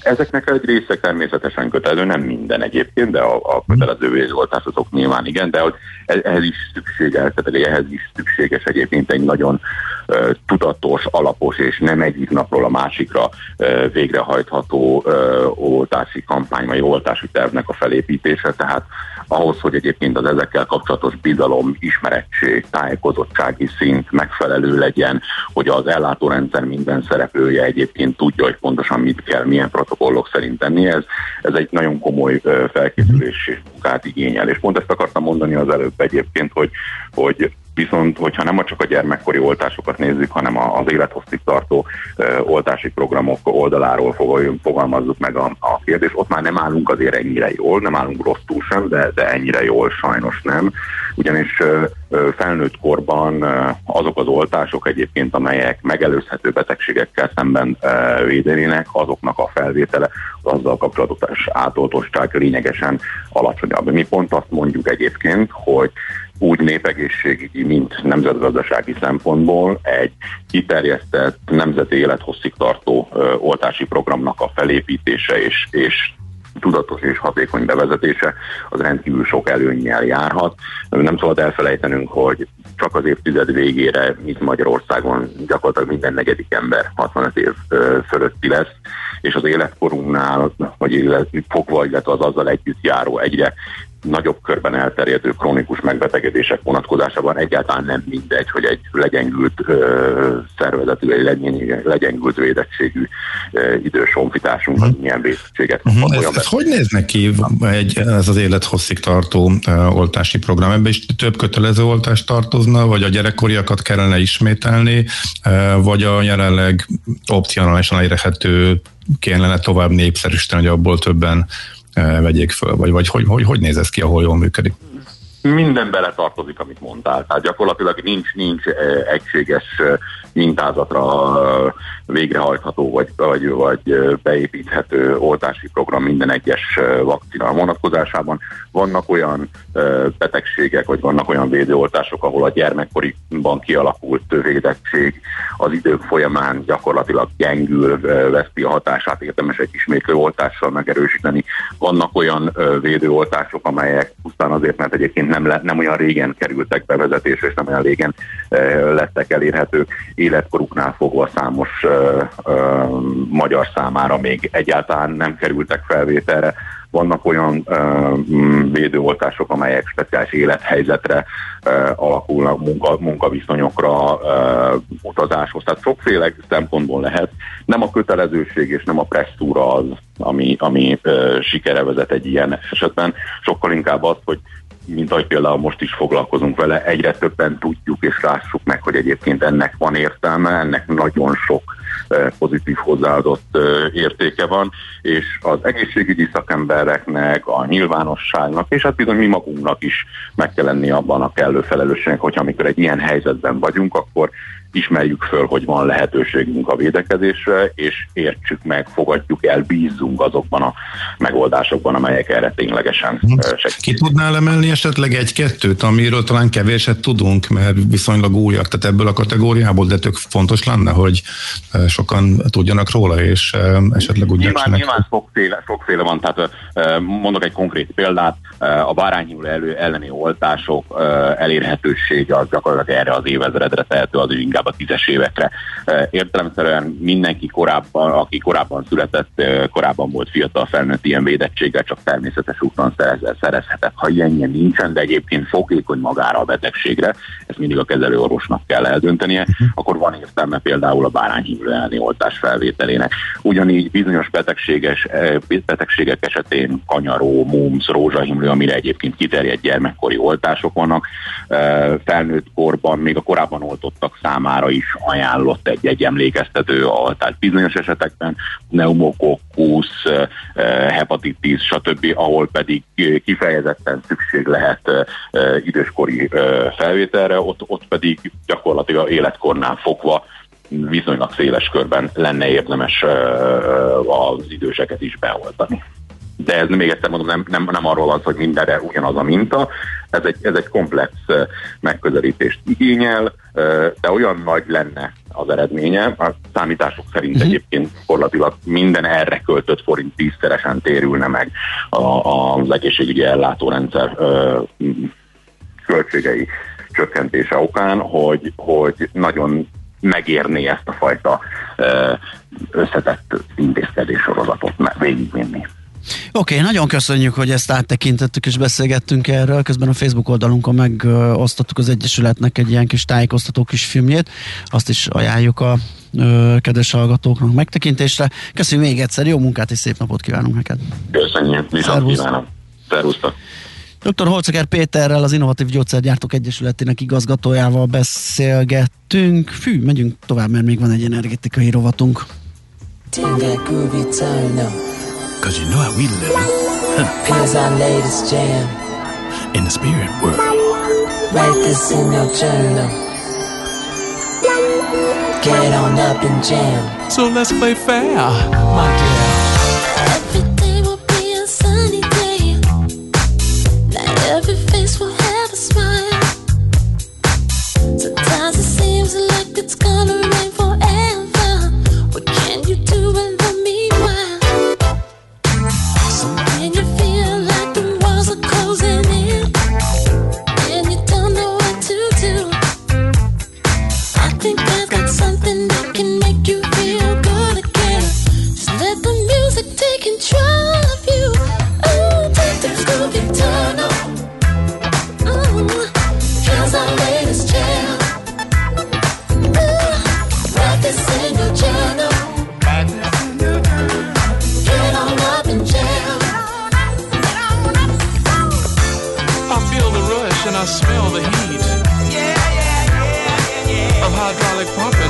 Ezeknek egy része természetesen kötelező, nem minden egyébként, de a, a kötelező védoltás azok nyilván igen, de hogy e- ehhez is szükséges, tehát ehhez is szükséges egyébként egy nagyon uh, tudatos, alapos és nem egyik napról a másikra uh, végrehajtható uh, oltási kampány vagy oltási tervnek a felépítése, tehát ahhoz, hogy egyébként az ezekkel kapcsolatos bizalom, ismerettség, tájékozottsági szint megfelelő legyen, hogy az ellátórendszer minden szereplője egyébként tudja, hogy pontosan mit kell, milyen protokollok szerint tenni. Ez, ez egy nagyon komoly felkészülés és munkát igényel. És pont ezt akartam mondani az előbb egyébként, hogy, hogy Viszont, hogyha nem csak a gyermekkori oltásokat nézzük, hanem az élethosszig tartó oltási programok oldaláról fogalmazzuk meg a, a kérdést, ott már nem állunk azért ennyire jól, nem állunk rosszul sem, de, de ennyire jól sajnos nem. Ugyanis felnőtt korban azok az oltások egyébként, amelyek megelőzhető betegségekkel szemben védenének, azoknak a felvétele, az azzal kapcsolatos átoltottság lényegesen alacsonyabb. Mi pont azt mondjuk egyébként, hogy úgy népegészségügyi, mint nemzetgazdasági szempontból egy kiterjesztett nemzeti élethosszig tartó oltási programnak a felépítése és, és tudatos és hatékony bevezetése az rendkívül sok előnyel járhat. Nem szabad elfelejtenünk, hogy csak az évtized végére itt Magyarországon gyakorlatilag minden negyedik ember 65 év fölötti lesz, és az életkorunknál, vagy fogva, illetve az azzal együtt járó egyre nagyobb körben elterjedő krónikus megbetegedések vonatkozásában egyáltalán nem mindegy, hogy egy legyengült ö, szervezetű, egy legyengült védettségű ö, idős honfitársunk uh-huh. milyen védettséget uh-huh. Mhm. Ez, ez hogy néz neki egy, ez az élethosszig tartó ö, oltási program? Ebben is több kötelező oltást tartozna, vagy a gyerekkoriakat kellene ismételni, ö, vagy a jelenleg opcionálisan elérhető kellene tovább népszerűsíteni, hogy abból többen vegyék föl, vagy, vagy hogy, hogy, hogy néz ez ki, ahol jól működik? Minden bele tartozik, amit mondtál. Tehát gyakorlatilag nincs, nincs egységes mintázatra végrehajtható vagy, vagy, vagy beépíthető oltási program minden egyes vakcina vonatkozásában. Vannak olyan betegségek, vagy vannak olyan védőoltások, ahol a gyermekkoriban kialakult védettség az idők folyamán gyakorlatilag gyengül, veszti a hatását, érdemes egy ismétlő oltással megerősíteni. Vannak olyan védőoltások, amelyek pusztán azért, mert egyébként nem, le, nem olyan régen kerültek bevezetésre, és nem olyan régen lettek elérhetők, életkoruknál fogva számos ö, ö, magyar számára még egyáltalán nem kerültek felvételre. Vannak olyan ö, védőoltások, amelyek speciális élethelyzetre ö, alakulnak, munka, munkaviszonyokra, ö, utazáshoz. Tehát sokféle szempontból lehet. Nem a kötelezőség és nem a presszúra az, ami, ami ö, sikere vezet egy ilyen esetben. Sokkal inkább az, hogy mint ahogy például most is foglalkozunk vele, egyre többen tudjuk és lássuk meg, hogy egyébként ennek van értelme, ennek nagyon sok pozitív hozzáadott értéke van, és az egészségügyi szakembereknek, a nyilvánosságnak, és hát bizony mi magunknak is meg kell lenni abban a kellő felelősségnek, hogy amikor egy ilyen helyzetben vagyunk, akkor ismerjük föl, hogy van lehetőségünk a védekezésre, és értsük meg, fogadjuk el, bízzunk azokban a megoldásokban, amelyek erre ténylegesen hm. segítik. Ki tudnál emelni esetleg egy-kettőt, amiről talán kevéset tudunk, mert viszonylag újak, tehát ebből a kategóriából, de tök fontos lenne, hogy sokan tudjanak róla, és esetleg úgy Nyilván, nyilván sokféle, sokféle van, tehát mondok egy konkrét példát, a bárányhuló elő elleni oltások elérhetősége az gyakorlatilag erre az évezredre tehető, az inkább inkább a tízes évekre. Értelemszerűen mindenki korábban, aki korábban született, korábban volt fiatal felnőtt ilyen védettséggel, csak természetes úton szerezhetett. Ha ilyen, nincsen, de egyébként fogékony magára a betegségre, ezt mindig a kezelőorvosnak kell eldöntenie, uh-huh. akkor van értelme például a bárányhívő elleni oltás felvételének. Ugyanígy bizonyos betegséges, betegségek esetén kanyaró, mumps, rózsahimlő, amire egyébként kiterjedt gyermekkori oltások vannak. Felnőtt korban, még a korábban oltottak számára számára is ajánlott egy-egy emlékeztető, tehát bizonyos esetekben pneumokokkusz, hepatit 10, stb., ahol pedig kifejezetten szükség lehet időskori felvételre, ott, ott pedig gyakorlatilag életkornál fogva viszonylag széles körben lenne érdemes az időseket is beoltani. De ez még egyszer mondom, nem, nem, nem arról van szó, hogy mindenre ugyanaz a minta, ez egy, ez egy komplex megközelítést igényel, de olyan nagy lenne az eredménye, a számítások szerint uh-huh. egyébként gyakorlatilag minden erre költött forint tízszeresen térülne meg a, a, az egészségügyi ellátórendszer költségei csökkentése okán, hogy, hogy nagyon megérné ezt a fajta összetett intézkedés sorozatot végigvinni. Oké, okay, nagyon köszönjük, hogy ezt áttekintettük és beszélgettünk erről. Közben a Facebook oldalunkon megosztottuk az Egyesületnek egy ilyen kis tájékoztató kis filmjét. Azt is ajánljuk a ö, kedves hallgatóknak megtekintésre. Köszönjük még egyszer, jó munkát és szép napot kívánunk neked. Köszönjük, viszont Szervusz. kívánom. Szervusztok. Dr. Holceker Péterrel, az Innovatív Gyógyszergyártók Egyesületének igazgatójával beszélgettünk. Fű, megyünk tovább, mert még van egy energetikai rovatunk. Up. Cause you know how we live Here's our latest jam. in the spirit world. Write this in your journal. Get on up and jam. So let's play fair, my dear. Every day will be a sunny day. Not every face will have a smile. Sometimes it seems like it's gonna I smell the heat. Yeah, yeah, yeah, of hydraulic pumping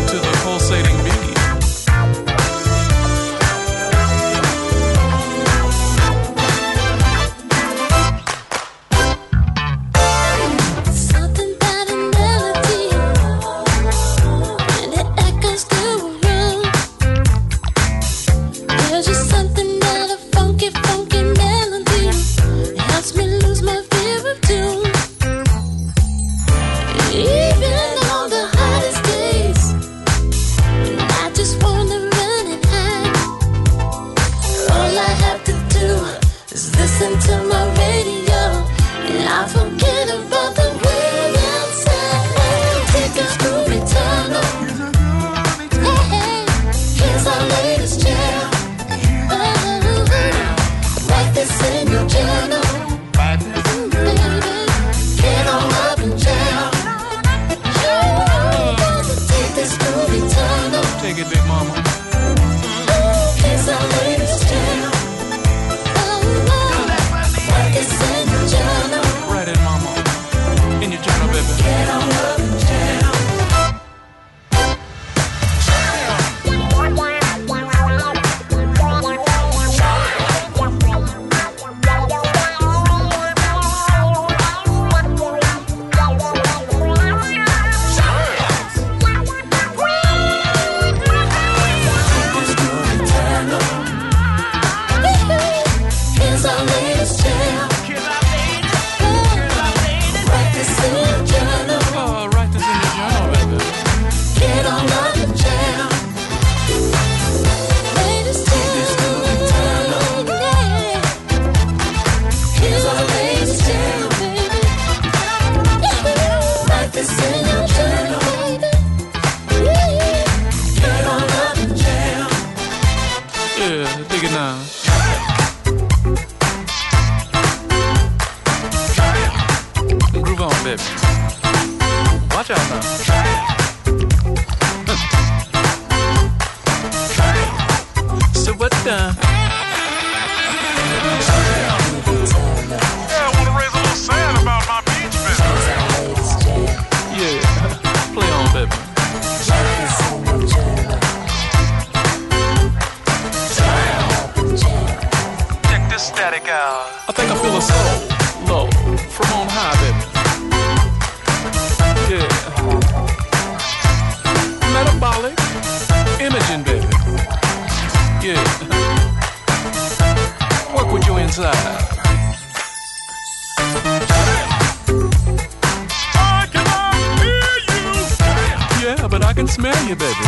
smell you, baby.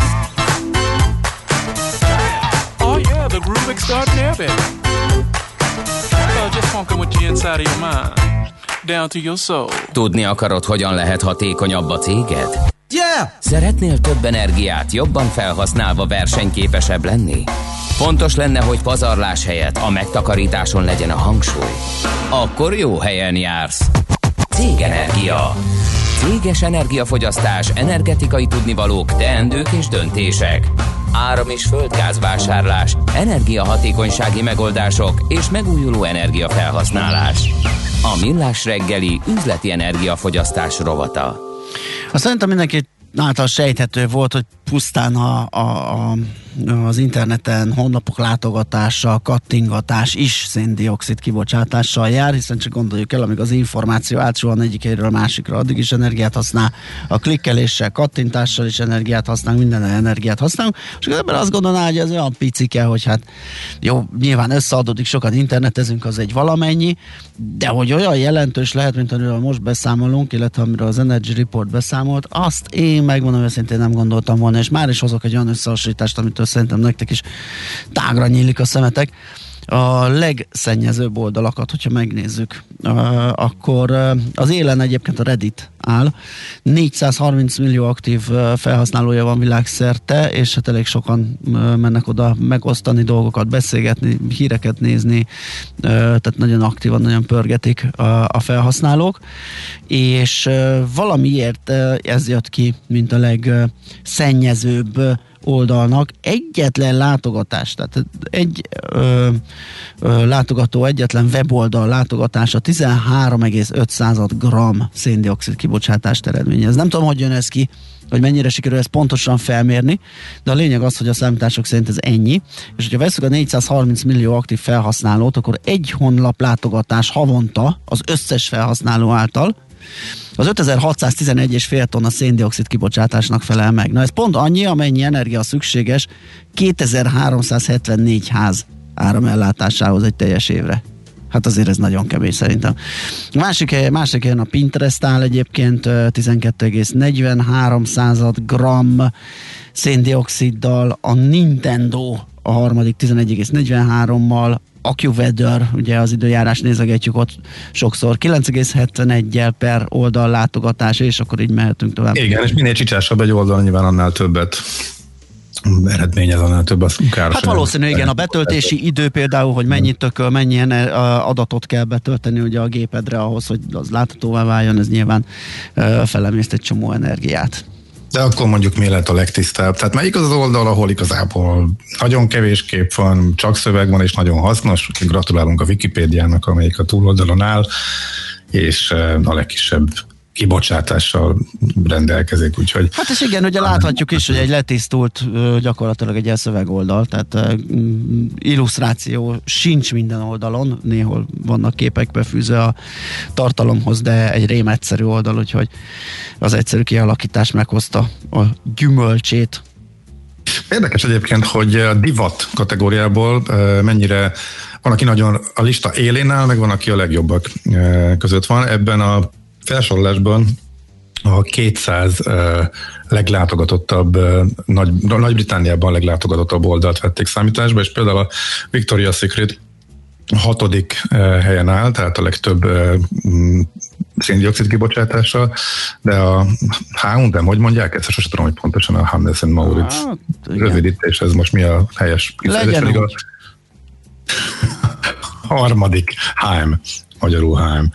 Oh yeah, the groove there, baby. Uh, just funkin' with the inside of your mind, down to your soul. Tudni akarod, hogyan lehet hatékonyabb a céged? Yeah! Szeretnél több energiát jobban felhasználva versenyképesebb lenni? Fontos lenne, hogy pazarlás helyett a megtakarításon legyen a hangsúly. Akkor jó helyen jársz. Cégenergia. Céges energiafogyasztás, energetikai tudnivalók, teendők és döntések. Áram- és földgázvásárlás, energiahatékonysági megoldások és megújuló energiafelhasználás. A Millás reggeli üzleti energiafogyasztás rovata. Azt szerintem mindenki által sejthető volt, hogy pusztán a, a, a, az interneten honlapok látogatása, kattingatás is széndiokszid kibocsátással jár, hiszen csak gondoljuk el, amíg az információ átsuhan egyik helyről a másikra, addig is energiát használ, a klikkeléssel, kattintással is energiát használunk, minden energiát használunk, és az ember azt gondolná, hogy ez olyan picike, hogy hát jó, nyilván összeadódik, sokan internetezünk, az egy valamennyi, de hogy olyan jelentős lehet, mint amiről most beszámolunk, illetve amiről az Energy Report beszámolt, azt én megmondom őszintén nem gondoltam volna, és már is hozok egy olyan összehasonlítást, amitől szerintem nektek is tágra nyílik a szemetek. A legszennyezőbb oldalakat, hogyha megnézzük, akkor az élen egyébként a Reddit áll. 430 millió aktív felhasználója van világszerte, és hát elég sokan mennek oda megosztani dolgokat, beszélgetni, híreket nézni, tehát nagyon aktívan, nagyon pörgetik a, felhasználók, és valamiért ez jött ki, mint a legszennyezőbb oldalnak egyetlen látogatás, tehát egy ö, ö, látogató, egyetlen weboldal látogatása 13,5 gram széndiokszid kibocsátást eredményez. Nem tudom, hogy jön ez ki, hogy mennyire sikerül ezt pontosan felmérni, de a lényeg az, hogy a számítások szerint ez ennyi, és hogyha veszük a 430 millió aktív felhasználót, akkor egy honlap látogatás havonta az összes felhasználó által, az 5611,5 tonna széndiokszid kibocsátásnak felel meg. Na ez pont annyi, amennyi energia szükséges 2374 ház áramellátásához egy teljes évre. Hát azért ez nagyon kevés szerintem. Másik, helyen, másik helyen a Pinterest áll egyébként 12,43 század gram széndioksziddal, a Nintendo a harmadik 11,43-mal, AccuWeather, ugye az időjárás nézegetjük ott sokszor, 9,71-jel per oldal látogatás, és akkor így mehetünk tovább. Igen, és minél csicsásabb egy oldal, nyilván annál többet eredményez, annál több az káros. Hát valószínű, igen, a betöltési idő például, hogy mennyit tököl, mennyi ene- a adatot kell betölteni ugye a gépedre ahhoz, hogy az láthatóvá váljon, ez nyilván ö, felemészt egy csomó energiát. De akkor mondjuk mi lehet a legtisztább? Tehát melyik az az oldal, ahol igazából nagyon kevés kép van, csak szöveg van, és nagyon hasznos. Gratulálunk a Wikipédiának, amelyik a túloldalon áll, és eh, a legkisebb kibocsátással rendelkezik, úgyhogy... Hát és igen, ugye láthatjuk is, hogy egy letisztult gyakorlatilag egy ilyen szövegoldal, tehát mm, illusztráció sincs minden oldalon, néhol vannak képek befűzve a tartalomhoz, de egy rém egyszerű oldal, úgyhogy az egyszerű kialakítás meghozta a gyümölcsét. Érdekes egyébként, hogy a divat kategóriából mennyire van, aki nagyon a lista élén áll, meg van, aki a legjobbak között van. Ebben a felsorolásban a 200 eh, leglátogatottabb, Nagy, Nagy-Britániában leglátogatottabb oldalt vették számításba, és például a Victoria's Secret hatodik helyen áll, tehát a legtöbb széndiokszid kibocsátással, de a H&M, hogy mondják ezt? Sosem tudom, hogy pontosan a Hannes Maurits Hát, rövidítés, ez most mi a helyes kifejezés? A harmadik HM, magyarul HM,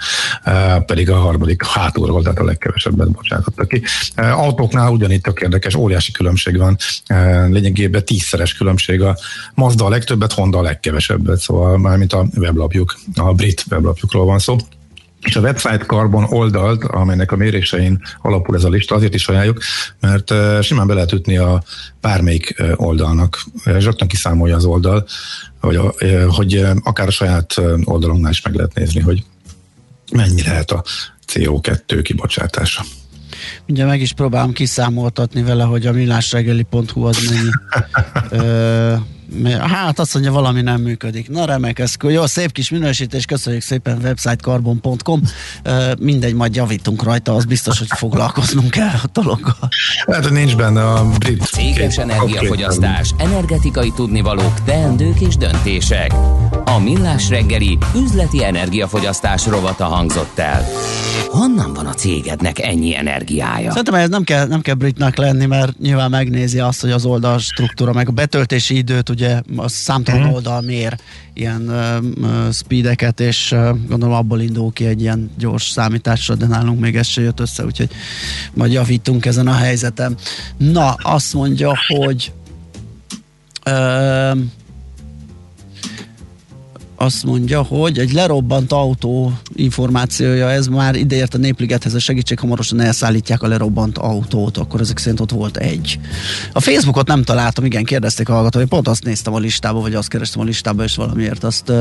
eh, pedig a harmadik hátulról, tehát a legkevesebbet bocsátottak ki. Eh, Autóknál ugyanígy tök érdekes, óriási különbség van, eh, lényegében tízszeres különbség a Mazda a legtöbbet, Honda a legkevesebbet, szóval mármint a weblapjuk, a brit weblapjukról van szó. És a website Carbon oldalt, amelynek a mérésein alapul ez a lista, azért is ajánljuk, mert simán be lehet ütni a bármelyik oldalnak. Eh, Rögtön kiszámolja az oldal, hogy, hogy akár a saját oldalunknál is meg lehet nézni, hogy mennyi lehet a CO2 kibocsátása. Ugye meg is próbálom kiszámoltatni vele, hogy a millásregeli.hu az mennyi. Ö, hát azt mondja, valami nem működik. Na remek, ez jó, szép kis minősítés, köszönjük szépen websitecarbon.com. Mindegy, majd javítunk rajta, az biztos, hogy foglalkoznunk kell a dologgal. Hát, hogy nincs benne a brit... Céges energiafogyasztás, energetikai tudnivalók, teendők és döntések. A Millás reggeli üzleti energiafogyasztás rovata hangzott el. Honnan van a cégednek ennyi energiája? Szerintem ez nem kell, nem kell britnek lenni, mert nyilván megnézi azt, hogy az oldal struktúra, meg a betöltési időt, ugye a számtalan Mhm. oldal mér ilyen ö, speedeket, és ö, gondolom abból indul ki egy ilyen gyors számításra, de nálunk még ez se jött össze, úgyhogy majd javítunk ezen a helyzeten. Na, azt mondja, hogy ö, azt mondja, hogy egy lerobbant autó információja, ez már ideért a Népligethez a segítség, hamarosan elszállítják a lerobbant autót, akkor ezek szerint ott volt egy. A Facebookot nem találtam, igen, kérdezték a hallgatói, pont azt néztem a listába, vagy azt kerestem a listába, és valamiért azt